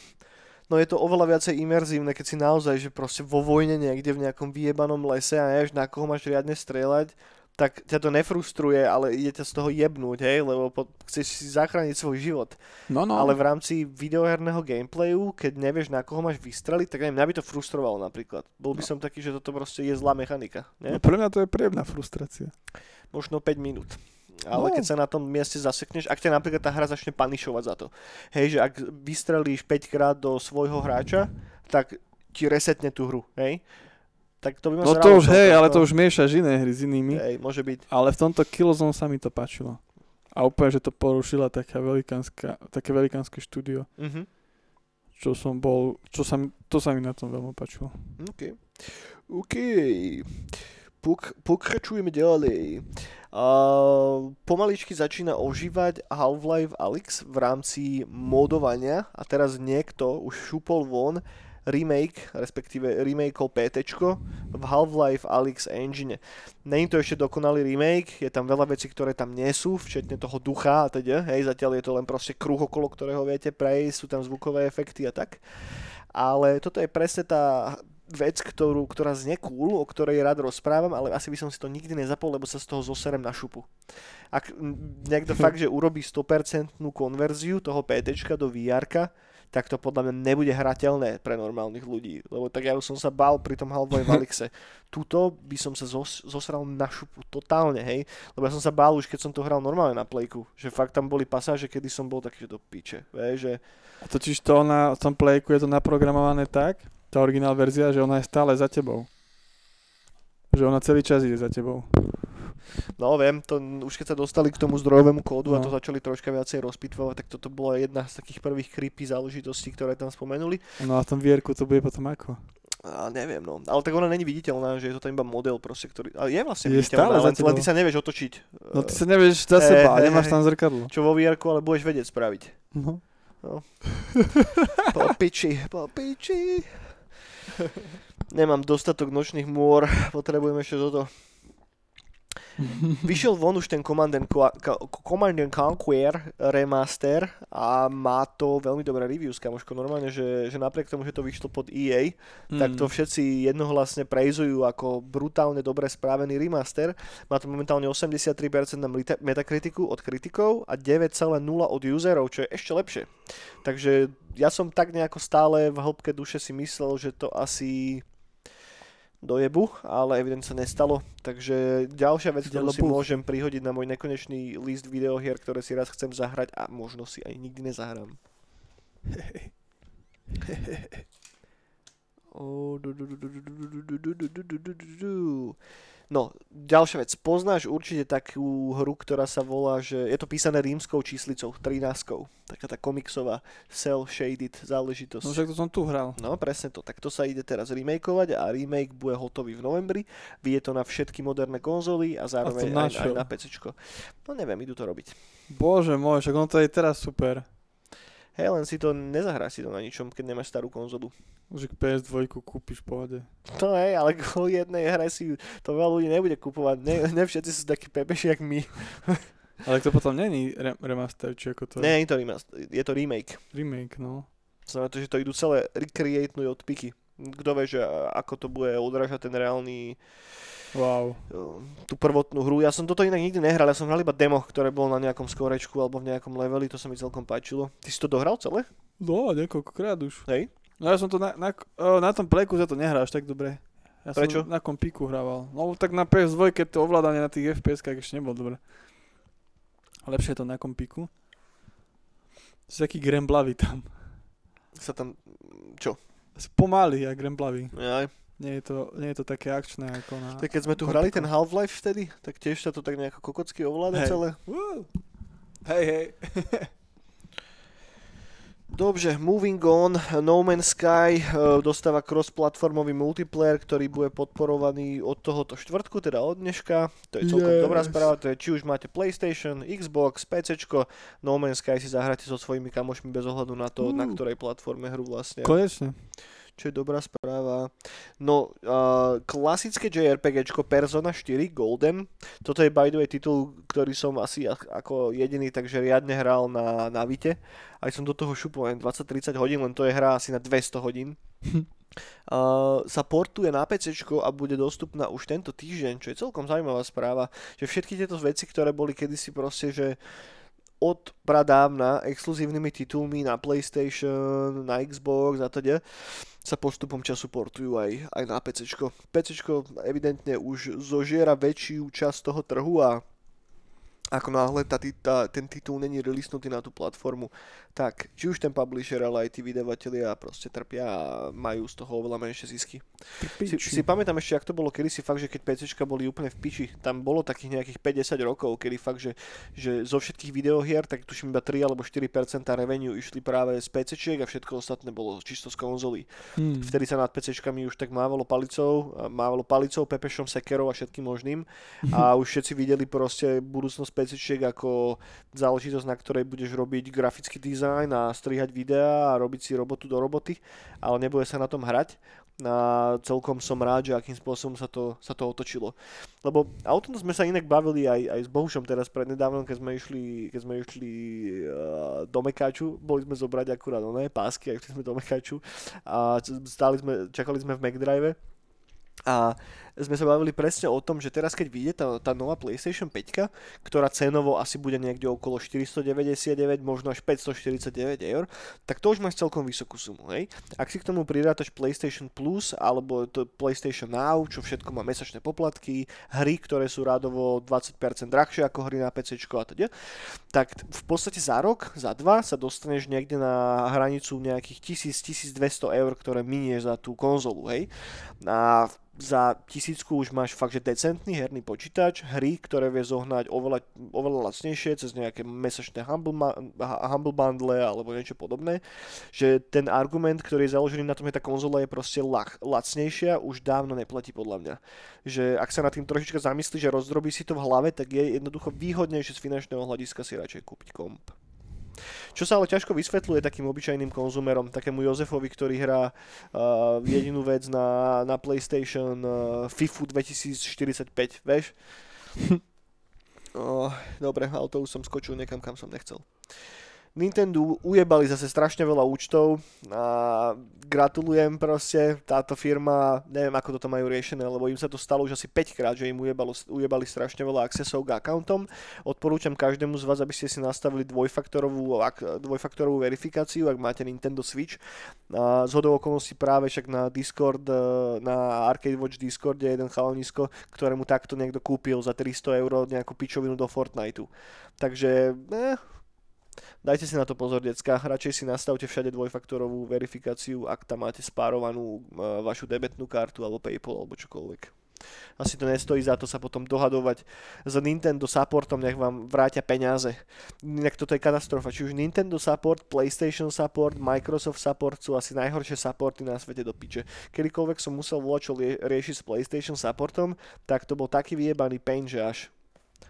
no je to oveľa viacej imerzívne, keď si naozaj, že proste vo vojne niekde v nejakom vyjebanom lese a nevieš, na koho máš riadne strieľať, tak ťa to nefrustruje, ale ide ťa z toho jebnúť, hej, lebo po, chceš si zachrániť svoj život. No, no. Ale v rámci videoherného gameplayu, keď nevieš, na koho máš vystreliť, tak neviem, mňa by to frustrovalo napríklad. Bol by no. som taký, že toto proste je zlá mechanika. Nie? No, pre mňa to je príjemná frustrácia. Možno 5 minút. Ale no. keď sa na tom mieste zasekneš, ak ťa napríklad tá hra začne panišovať za to. Hej, že ak vystrelíš 5 krát do svojho hráča, tak ti resetne tú hru, hej? Tak to by ma No to už, hej, ale to už miešaš iné hry s inými. Hej, môže byť. Ale v tomto Killzone sa mi to páčilo. A úplne, že to porušila taká velikánska, také velikánske štúdio. Mhm. Čo som bol, čo sa mi, to sa mi na tom veľmi páčilo. OK. OK. Pok- pokračujeme ďalej. Uh, pomaličky začína ožívať Half-Life Alyx v rámci modovania a teraz niekto už šupol von remake, respektíve remakeol PT v Half-Life Alyx engine. Není to ešte dokonalý remake, je tam veľa vecí, ktoré tam nie sú, včetne toho ducha a teda, hej, zatiaľ je to len proste kruh, okolo ktorého viete prejsť, sú tam zvukové efekty a tak. Ale toto je presne tá vec, ktorú, ktorá znie cool, o ktorej rád rozprávam, ale asi by som si to nikdy nezapol, lebo sa z toho zoserem na šupu. Ak niekto fakt, že urobí 100% konverziu toho PT do vr tak to podľa mňa nebude hrateľné pre normálnych ľudí. Lebo tak ja už som sa bál pri tom Half-Life Alyxe. Tuto by som sa zos, zosral na šupu totálne, hej. Lebo ja som sa bál už, keď som to hral normálne na playku. Že fakt tam boli pasáže, kedy som bol taký, že do piče. Vieš, že... A totiž to na tom playku je to naprogramované tak, tá originál verzia, že ona je stále za tebou. Že ona celý čas ide za tebou. No viem, to už keď sa dostali k tomu zdrojovému kódu no. a to začali troška viacej rozpitvovať, tak toto bola jedna z takých prvých creepy záležitostí, ktoré tam spomenuli. No a v tom vierku to bude potom ako? A neviem, no. Ale tak ona není viditeľná, že je to tam iba model proste, ktorý... Ale je vlastne Je viditeľná, stále len, len ty sa nevieš otočiť. No ty eh, sa nevieš za Hej, seba, hej, nemáš hej. tam zrkadlo. Čo vo vr ale budeš vedieť spraviť. No. Po piči, po piči. Nemám dostatok nočných môr, potrebujem ešte toto. Vyšiel von už ten Command and, Command and Conquer remaster a má to veľmi dobré reviews, kamoško. Normálne, že, že napriek tomu, že to vyšlo pod EA, tak to Mm. všetci jednohlasne prejzujú ako brutálne dobre správený remaster. Má to momentálne 83% na meta- metakritiku od kritikov a 9,0 od userov, čo je ešte lepšie. Takže ja som tak nejako stále v hĺbke duše si myslel, že to asi dojebu, ale evidentne sa nestalo. Takže ďalšia vec, ktorú si môžem prihodiť na môj nekonečný list videohier, ktoré si raz chcem zahrať a možno si aj nikdy nezahrám. O, du, du, du, du, du, du, du, du, du, du, du, du, du, du. No, ďalšia vec. Poznáš určite takú hru, ktorá sa volá, že je to písané rímskou číslicou, 13. Taká tá komiksová cel-shaded záležitosť. No však to som tu hral. No presne to, tak to sa ide teraz remakeovať a remake bude hotový v novembri. Vie to na všetky moderné konzoly a zároveň na aj, aj na PC. No neviem, idú to robiť. Bože môj, však on to je teraz super. Hej, len si to nezahráš si to na ničom, keď nemáš starú konzolu. Že PS2 kúpiš pohode. To hej, ale kvôli jednej hre si to veľa ľudí nebude kupovať. Ne, ne všetci sú takí pepeši, jak my. Ale to potom není re- remaster, či ako to je. Nie, je to, remaster, je to remake. Remake, no. Znamená to, že to idú celé recreatenúť od piky. Kto vie, že ako to bude odrážať ten reálny Wow. tú prvotnú hru. Ja som toto inak nikdy nehral, ja som hral iba demo, ktoré bolo na nejakom skorečku alebo v nejakom leveli, to sa mi celkom páčilo. Ty si to dohral celé? No, niekoľkokrát už. Hej? No ja som to na, na, o, na tom pleku za to nehráš tak dobre. Ja Prečo? som na kompiku hrával. No tak na PS2 keď to ovládanie na tých FPS ešte nebolo dobre. Lepšie je to na kompiku. Si taký gremblavý tam. Sa tam... Čo? Si pomalý a gremblavý. Aj. Nie je, to, nie je to také akčné ako na... Tak keď sme tu hrali ten Half-Life vtedy, tak tiež sa to tak nejako kokocky ovláda Hej. celé. Hej, hej. Dobře, moving on, No Man's Sky eh, dostáva cross-platformový multiplayer, ktorý bude podporovaný od tohoto štvrtku, teda od dneška. To je celkom Yes. dobrá správa, to je, či už máte PlayStation, Xbox, PC, No Man's Sky si zahráte so svojimi kamošmi bez ohľadu na to, na Uh. ktorej platforme hru vlastne. Konečne. Čo je dobrá správa. No, uh, klasické JRPGčko Persona 4 Golden. Toto je by the way titul, ktorý som asi ako jediný takže riadne hral na, na Vite. Aj som do toho šupol len 20-30 hodín, len to je hra asi na 200 hodín. Uh, sa portuje na PC a bude dostupná už tento týždeň, čo je celkom zaujímavá správa, že všetky tieto veci, ktoré boli kedysi proste, že od pradávna exkluzívnymi titulmi na PlayStation, na Xbox a teda sa postupom času portujú aj, aj na PC. PC evidentne už zožiera väčšiu časť toho trhu a ako náhle tá, tá, ten titul není releasnutý na tú platformu, tak či už ten publisher, ale aj tí vydavatelia proste trpia a majú z toho oveľa menšie zisky. Si, si pamätám ešte, ak to bolo kedysi fakt, že keď PCčka boli úplne v piči, tam bolo takých nejakých 50 rokov, kedy fakt, že, že zo všetkých videohier, tak tuším iba 3 alebo 4% revenue išli práve z PCčiek a všetko ostatné bolo čisto z konzolí. Hmm. Vtedy sa nad PCčkami už tak mávalo palicou, mávalo palicou, pepešom, sekerov a všetkým možným a už všetci videli proste budúcnosť PCčiek ako záležitosť, na ktorej budeš robiť grafický dizajn a strihať videá a robiť si robotu do roboty, ale nebude sa na tom hrať. A celkom som rád, že akým spôsobom sa to, sa to otočilo. Lebo a o tom sme sa inak bavili aj, aj s Bohušom teraz prednedávnom, keď sme išli, keď sme išli uh, do Mekáču, boli sme zobrať akurát oné pásky a išli sme do Mekáču a stáli sme, čakali sme v McDrive a sme sa bavili presne o tom, že teraz keď vyjde tá, tá nová PlayStation 5, ktorá cenovo asi bude niekde okolo 499, možno až 549 eur, tak to už máš celkom vysokú sumu, hej? Ak si k tomu pridátaš PlayStation Plus alebo to PlayStation Now, čo všetko má mesačné poplatky, hry, ktoré sú rádovo 20% drahšie ako hry na PC a teda, tak v podstate za rok, za dva sa dostaneš niekde na hranicu nejakých 1000-1200 eur, ktoré minieš za tú konzolu, hej? A za tisícku už máš fakt, že decentný herný počítač, hry, ktoré vie zohnať oveľa, oveľa lacnejšie cez nejaké mesačné humble, humble bundle alebo niečo podobné, že ten argument, ktorý je založený na tom, že tá konzola je proste lach, lacnejšia, už dávno neplatí podľa mňa. Že ak sa nad tým trošička zamyslí, že rozdrobí si to v hlave, tak je jednoducho výhodnejšie z finančného hľadiska si radšej kúpiť komp. Čo sa ale ťažko vysvetľuje takým obyčajným konzumerom, takému Jozefovi, ktorý hrá uh, jedinú vec na, na PlayStation uh, FIFU 2045, vieš? oh, dobre, ale to už som skočil niekam, kam som nechcel. Nintendo ujebali zase strašne veľa účtov a gratulujem proste, táto firma, neviem ako toto majú riešené, lebo im sa to stalo už asi 5 krát, že im ujebalo, ujebali strašne veľa accessov k accountom. Odporúčam každému z vás, aby ste si nastavili dvojfaktorovú, dvojfaktorovú verifikáciu, ak máte Nintendo Switch. A z hodou okolností práve však na Discord, e, na Arcade Watch Discord je jeden chalanisko, ktorému takto niekto kúpil za 300 eur nejakú pičovinu do Fortniteu. Takže, eh, Dajte si na to pozor, decka. Radšej si nastavte všade dvojfaktorovú verifikáciu, ak tam máte spárovanú uh, vašu debetnú kartu alebo PayPal alebo čokoľvek. Asi to nestojí za to sa potom dohadovať s Nintendo supportom, nech vám vrátia peniaze. Inak toto je katastrofa. Či už Nintendo support, PlayStation support, Microsoft support sú asi najhoršie supporty na svete do piče. Kedykoľvek som musel volať čo riešiť s PlayStation supportom, tak to bol taký vyjebaný pain, že až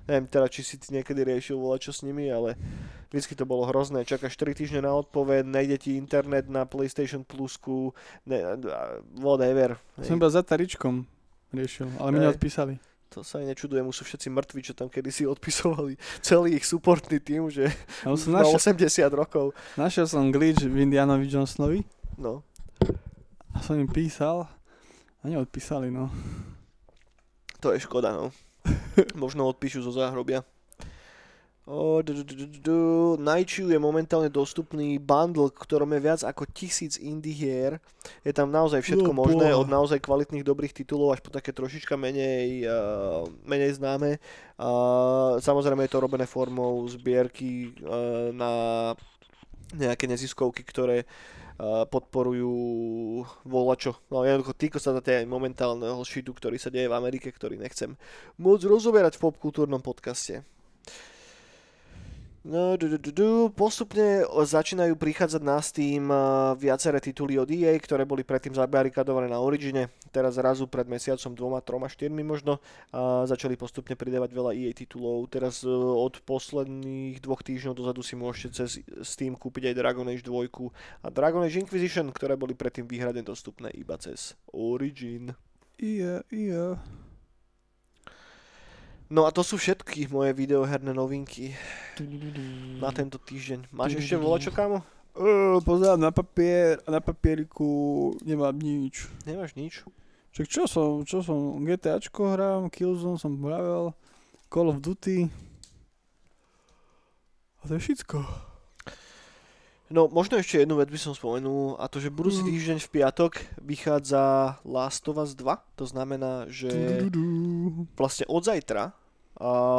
neviem teda, či si ty niekedy riešil volať čo s nimi, ale vždycky to bolo hrozné. Čakáš 4 týždne na odpoveď, nejde ti internet na PlayStation Plusku, ne, whatever. Som iba za taričkom riešil, ale mi neodpísali. To sa aj nečudujem, už sú všetci mŕtvi, čo tam kedysi odpisovali. Celý ich supportný tým, že ja som na našiel, 80 rokov. Našiel som glitch v Indianovi Johnsonovi. No. A som im písal a neodpísali, no. To je škoda, no. Možno odpíšu zo záhrobia. Naichu je momentálne dostupný bundle, ktorom je viac ako tisíc indie hier. Je tam naozaj všetko no, možné, od naozaj kvalitných dobrých titulov až po také trošička menej, uh, menej známe. Uh, samozrejme je to robené formou zbierky uh, na nejaké neziskovky, ktoré podporujú volačo. No jednoducho týko sa aj momentálneho šitu, ktorý sa deje v Amerike, ktorý nechcem môcť rozoberať v popkultúrnom podcaste. No, du, du, du, du. Postupne začínajú prichádzať na Steam viaceré tituly od EA, ktoré boli predtým zabarikadované na Origine. Teraz zrazu pred mesiacom dvoma, troma, štyrmi možno a začali postupne pridávať veľa EA titulov. Teraz e, od posledných dvoch týždňov dozadu si môžete cez Steam kúpiť aj Dragon Age 2 a Dragon Age Inquisition, ktoré boli predtým výhradne dostupné iba cez Origin. Iya, iya. No a to sú všetky moje videoherné novinky na tento týždeň. Máš ešte čo, kámo? Uh, pozerám na papier a na papieriku nemám nič. Nemáš nič? Však čo som, čo som, GTAčko hrám, Killzone som hravel, Call of Duty. A to je všetko. No, možno ešte jednu vec by som spomenul, a to, že budúci mm. týždeň v piatok vychádza Last of Us 2, to znamená, že vlastne od zajtra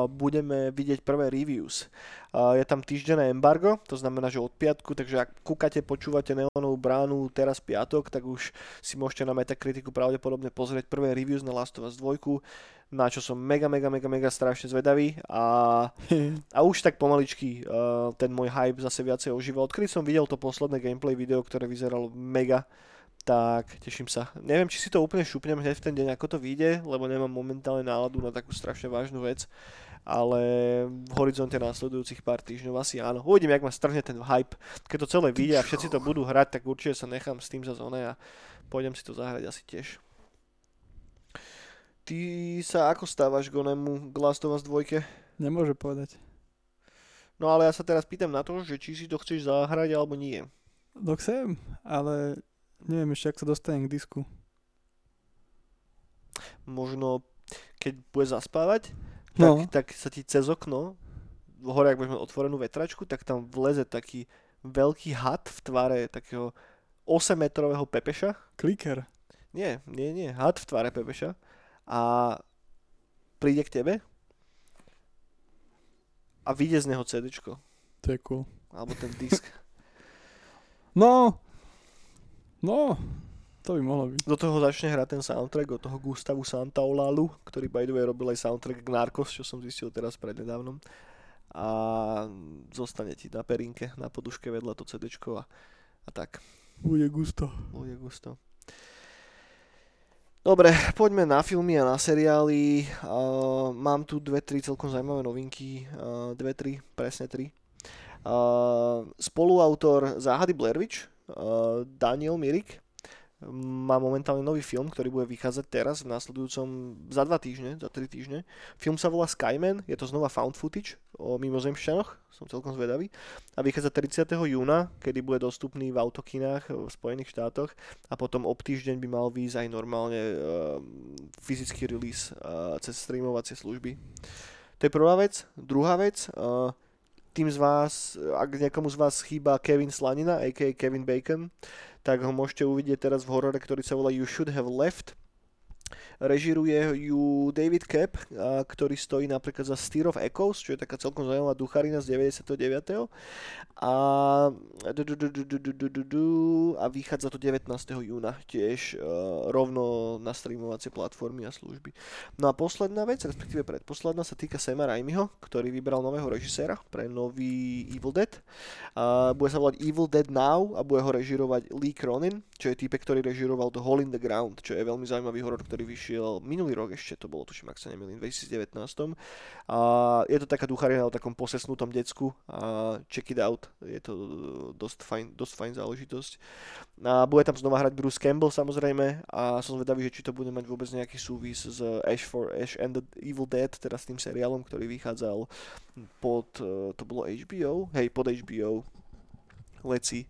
budeme vidieť prvé reviews. Je tam týždenné embargo, to znamená, že od piatku, takže ak kúkate, počúvate Neonovú bránu teraz piatok, tak už si môžete na Metakritiku pravdepodobne pozrieť prvé reviews na Last of Us 2, na čo som mega, mega, mega, mega strašne zvedavý a, a už tak pomaličky uh, ten môj hype zase viacej ožíval. Odkedy som videl to posledné gameplay video, ktoré vyzeralo mega, tak teším sa. Neviem, či si to úplne šupnem hneď v ten deň, ako to vyjde, lebo nemám momentálne náladu na takú strašne vážnu vec, ale v horizonte následujúcich pár týždňov asi áno. Uvidím, jak ma strhne ten hype. Keď to celé vyjde a všetci to budú hrať, tak určite sa nechám s tým za zóne a pôjdem si to zahrať asi tiež. Ty sa ako stávaš k onemu k Last of Us 2? Nemôže povedať. No ale ja sa teraz pýtam na to, že či si to chceš zahrať alebo nie. No chcem, ale Neviem ešte, ak sa dostanem k disku. Možno, keď bude zaspávať, tak, no. tak sa ti cez okno, hore, ak budeme otvorenú vetračku, tak tam vleze taký veľký had v tvare takého 8-metrového pepeša. Kliker. Nie, nie, nie, had v tvare pepeša. A príde k tebe a vyjde z neho CDčko. To je cool. Alebo ten disk. No, No, To by mohlo byť. Do toho začne hrať ten soundtrack od toho Gustavu Santaolalu, ktorý by the way robil aj soundtrack k Narcos, čo som zistil teraz prednedávnom. A zostane ti na perinke, na poduške vedľa to CD a, a tak. Bude gusto. Bude gusto. Dobre, poďme na filmy a na seriály. Uh, mám tu dve, tri celkom zaujímavé novinky. Uh, dve, tri, presne tri. Uh, spoluautor Záhady Blair Witch, Daniel Mirik, má momentálne nový film, ktorý bude vychádzať teraz v následujúcom za dva týždne, za tri týždne. Film sa volá Skyman, je to znova found footage o mimozemšťanoch, som celkom zvedavý. A vychádza 30. júna, kedy bude dostupný v autokinách v Spojených štátoch a potom ob týždeň by mal výjsť aj normálne uh, fyzický release uh, cez streamovacie služby. To je prvá vec. Druhá vec, uh, tým z vás, ak niekomu z vás chýba Kevin Slanina, a.k.a. Kevin Bacon, tak ho môžete uvidieť teraz v horore, ktorý sa volá You Should Have Left. Režiruje ju David Cap, ktorý stojí napríklad za Steer of Echoes, čo je taká celkom zaujímavá ducharina z 99. A, a vychádza to 19. júna tiež rovno na streamovacie platformy a služby. No a posledná vec, respektíve predposledná, sa týka Sema Raimiho, ktorý vybral nového režiséra pre nový Evil Dead. A bude sa volať Evil Dead Now a bude ho režirovať Lee Cronin, čo je type, ktorý režiroval The Hole in the Ground, čo je veľmi zaujímavý horor, ktorý vyšiel minulý rok ešte, to bolo tuším, ak sa nemýlim, v 2019. A je to taká ducharina o takom posesnutom decku a check it out, je to dosť fajn, dosť fajn záležitosť. A bude tam znova hrať Bruce Campbell samozrejme a som zvedavý, že či to bude mať vôbec nejaký súvis s Ash for Ash and the Evil Dead, teda s tým seriálom, ktorý vychádzal pod, to bolo HBO? Hej, pod HBO, leci.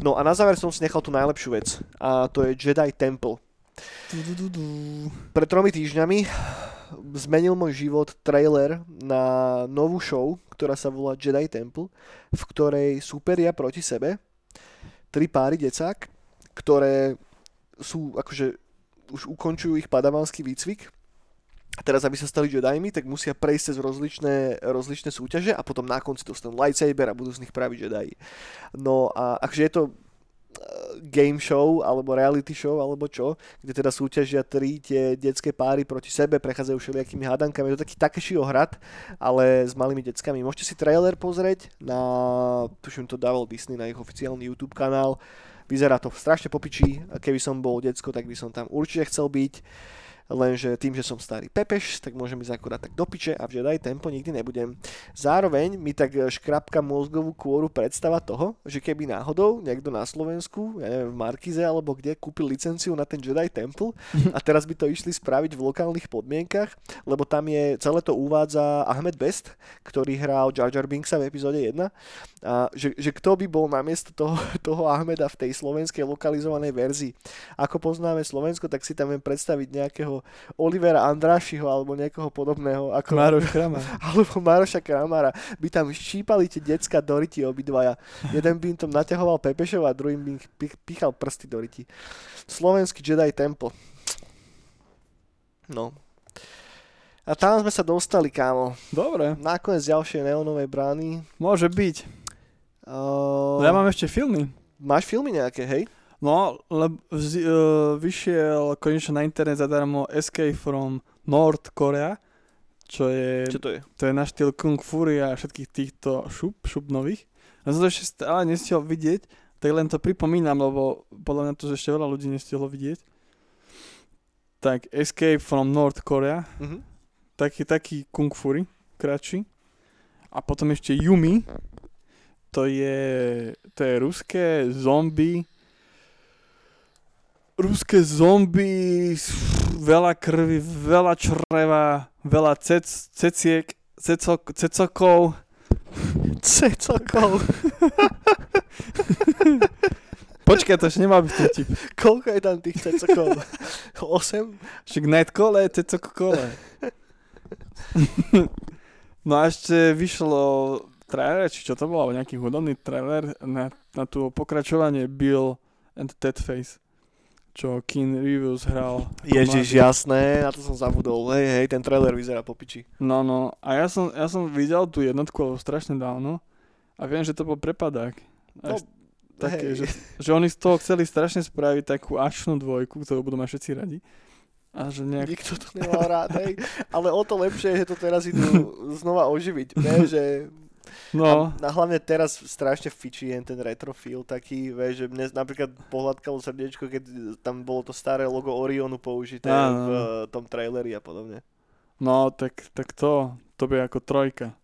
No a na záver som si nechal tú najlepšiu vec a to je Jedi Temple. Pred tromi týždňami zmenil môj život trailer na novú show, ktorá sa volá Jedi Temple, v ktorej súperia proti sebe. Tri páry decák, ktoré sú akože už ukončujú ich padavanský výcvik. A teraz, aby sa stali Jedimi, tak musia prejsť cez rozličné, rozličné súťaže a potom na konci dostanú lightsaber a budú z nich praviť Jedi. No a akže je to game show alebo reality show alebo čo, kde teda súťažia tri tie detské páry proti sebe, prechádzajú všelijakými hádankami. Je to taký Takeshi hrad, ale s malými deckami. Môžete si trailer pozrieť na, tuším to dával Disney na ich oficiálny YouTube kanál. Vyzerá to strašne popičí. Keby som bol decko, tak by som tam určite chcel byť lenže tým, že som starý pepeš, tak môžem ísť akurát tak do piče a v Jedi tempo nikdy nebudem. Zároveň mi tak škrapka mozgovú kôru predstava toho, že keby náhodou niekto na Slovensku, ja neviem, v Markize alebo kde, kúpil licenciu na ten Jedi Temple a teraz by to išli spraviť v lokálnych podmienkach, lebo tam je, celé to uvádza Ahmed Best, ktorý hral Jar Jar Binksa v epizóde 1 a že, že kto by bol namiesto toho, toho Ahmeda v tej slovenskej lokalizovanej verzii. Ako poznáme Slovensko, tak si tam viem predstaviť nejakého Olivera Andrášiho alebo niekoho podobného. Ako, Maroš Kramar. Alebo Maroša Kramara. By tam šípali tie decka do ryti obidvaja. Jeden by im tam naťahoval Pepešov a druhým by pichal prsty do ryti. Slovenský Jedi Temple. No. A tam sme sa dostali, kámo. Dobre. Nakoniec ďalšie neonové brány. Môže byť. Uh... No ja mám ešte filmy. Máš filmy nejaké, hej? No, lebo vz, uh, vyšiel konečne na internet zadarmo Escape from North Korea, čo je, čo to je? To je na štýl Kung Fury a všetkých týchto šup, šup nových. Ja som to ešte stále nestihol vidieť, tak len to pripomínam, lebo podľa mňa to ešte veľa ľudí nestihlo vidieť. Tak Escape from North Korea, mm-hmm. taký, taký Kung Fury, kratší. A potom ešte Yumi, to je, to je ruské zombie, ruské zombie, veľa krvi, veľa čreva, veľa cec, ceciek, cecok, cecokov. Cecokov. Počkaj, to ešte nemá byť vtip. Koľko je tam tých cecokov? 8? Však Nightkole, cecokole. no a ešte vyšlo trailer, či čo to bolo, nejaký hudobný trailer na, na tú pokračovanie Bill and Ted Face čo King Reviews hral. Ježiš, jasné, na to som zabudol. Hej, hej, ten trailer vyzerá popiči. No, no, a ja som, ja som videl tú jednotku, ale strašne dávno a viem, že to bol prepadák. No, také, Hej. že, že oni z toho chceli strašne spraviť takú akčnú dvojku, ktorú budú mať všetci radi. A že nejak... Nikto to nemal rád, hej. Ale o to lepšie že to teraz idú znova oživiť. Ne, že No, A, a hlavne teraz strašne fičí ten retro feel taký, vieš, že mne napríklad pohľadkalo srdiečko, keď tam bolo to staré logo Orionu použité Áno, v tom traileri a podobne. no tak, tak to, to bude ako trojka.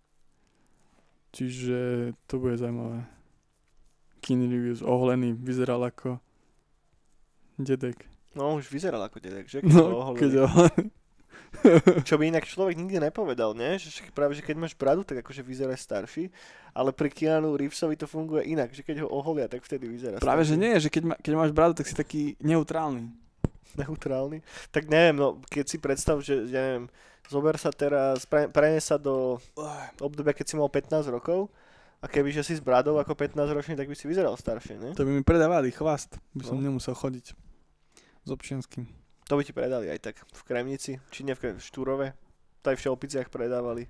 Čiže to bude zaujímavé. Keanu Reeves oholený, vyzeral ako dedek. No už vyzeral ako dedek, že? Keď No, keď oholený. Čo by inak človek nikdy nepovedal, ne? Že práve, že keď máš bradu, tak akože vyzeráš starší, ale pri Keanu Reevesovi to funguje inak, že keď ho oholia, tak vtedy vyzerá Práve, že nie, že keď, ma, keď máš bradu, tak si taký neutrálny. neutrálny. Tak neviem, no keď si predstav, že ja neviem, zober sa teraz, pre, prenes sa do obdobia, keď si mal 15 rokov a keby že si s bradou ako 15 ročný, tak by si vyzeral staršie, ne? To by mi predávali chvast, by som No. nemusel chodiť s občianským. To by ti predali aj tak v Kremnici, či nie v, Krem- v Štúrove. To aj v Šelpiciach predávali.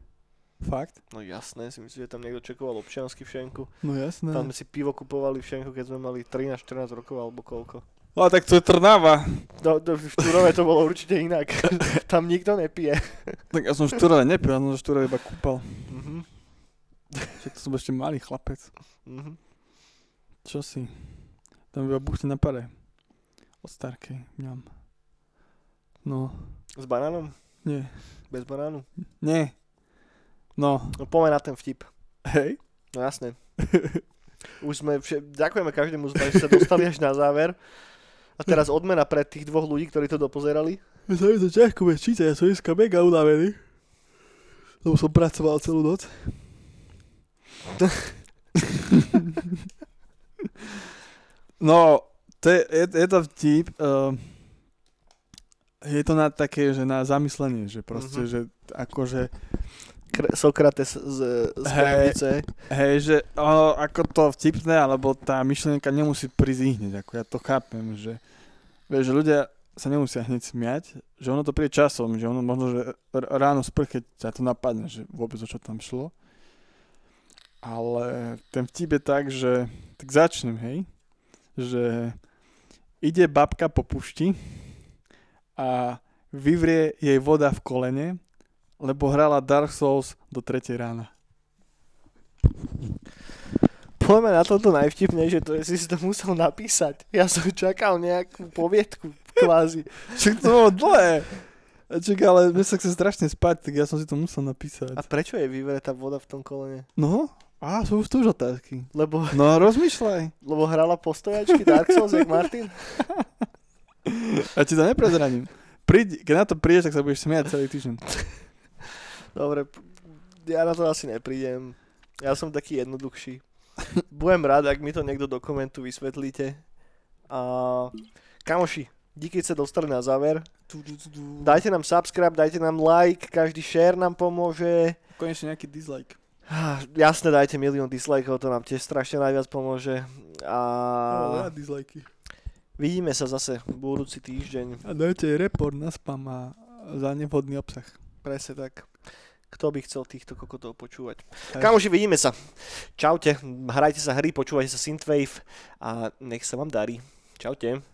Fakt? No jasné, si myslím, že tam niekto čekoval občiansky v Šenku. No jasné. Tam si pivo kupovali v Šenku, keď sme mali 13-14 rokov alebo koľko. No tak to je Trnava. Do, do, v Štúrove to bolo určite inak. tam nikto nepije. Tak ja som v Štúrove nepil, ja som v Štúrove iba kúpal. Mhm. Však to som ešte malý chlapec. Mhm. Čo si? Tam iba buchne na pare. Od starkej, mňam. No, S banánom? nie. Bez banánu? Nie. No, No poďme na ten vtip. hej. No jasné. Už sme, vše, ďakujeme každému že sa dostali až na záver. A teraz odmena pre tých dvoch ľudí, ktorí to dopozerali. Ja sa mi to ťažko bude čítať, ja som dneska mega unavený. Lebo som pracoval celú noc. no, to je, je, je to vtip. Uh, je to na také, že na zamyslenie, že proste, Mhm. že akože, Kr- Sokrates z, z Hej. Hej, že ono, ako to vtipné, alebo tá myšlienka nemusí prísť hneď, ako ja to chápem, že, vieš, že ľudia sa nemusia hneď smiať, že ono to príde časom, že ono možno, že ráno spr, keď ťa to napadne, že vôbec o čo tam šlo. Ale ten vtip je tak, že, tak začnem, hej, že ide babka po pušti a vyvrie jej voda v kolene, lebo hrala Dark Souls do 3 rána. Poďme na toto najvtipnejšie, to je, si si to musel napísať. Ja som čakal nejakú poviedku, kvázi. Však to bolo dlhé. Čak, ale mne sa chce strašne spať, tak ja som si to musel napísať. A prečo je vyvretá voda v tom kolene? No, a sú tu už otázky. Lebo, No rozmýšľaj. lebo hrala postojačky Dark Souls, jak Martin? Ja ti to neprezradím. Príď, keď na to prídeš, tak sa budeš smiať celý týždeň. Dobre, ja na to asi neprídem. Ja som taký jednoduchší. Budem rád, ak mi to niekto do komentu vysvetlíte. A kamoši, díky, že sa dostali na záver. Dajte nám subscribe, dajte nám like, každý share nám pomôže. Konečne nejaký dislike. Ah, Jasne, dajte milión dislikeov, to nám tiež strašne najviac pomôže. A ja dislajky. Vidíme sa zase budúci týždeň. A dajte report na spam a za nevhodný obsah. Presne tak. Kto by chcel týchto kokotov počúvať? Hej. Kamoši, vidíme sa. Čaute, hrajte sa hry, počúvajte sa Synthwave a nech sa vám darí. Čaute.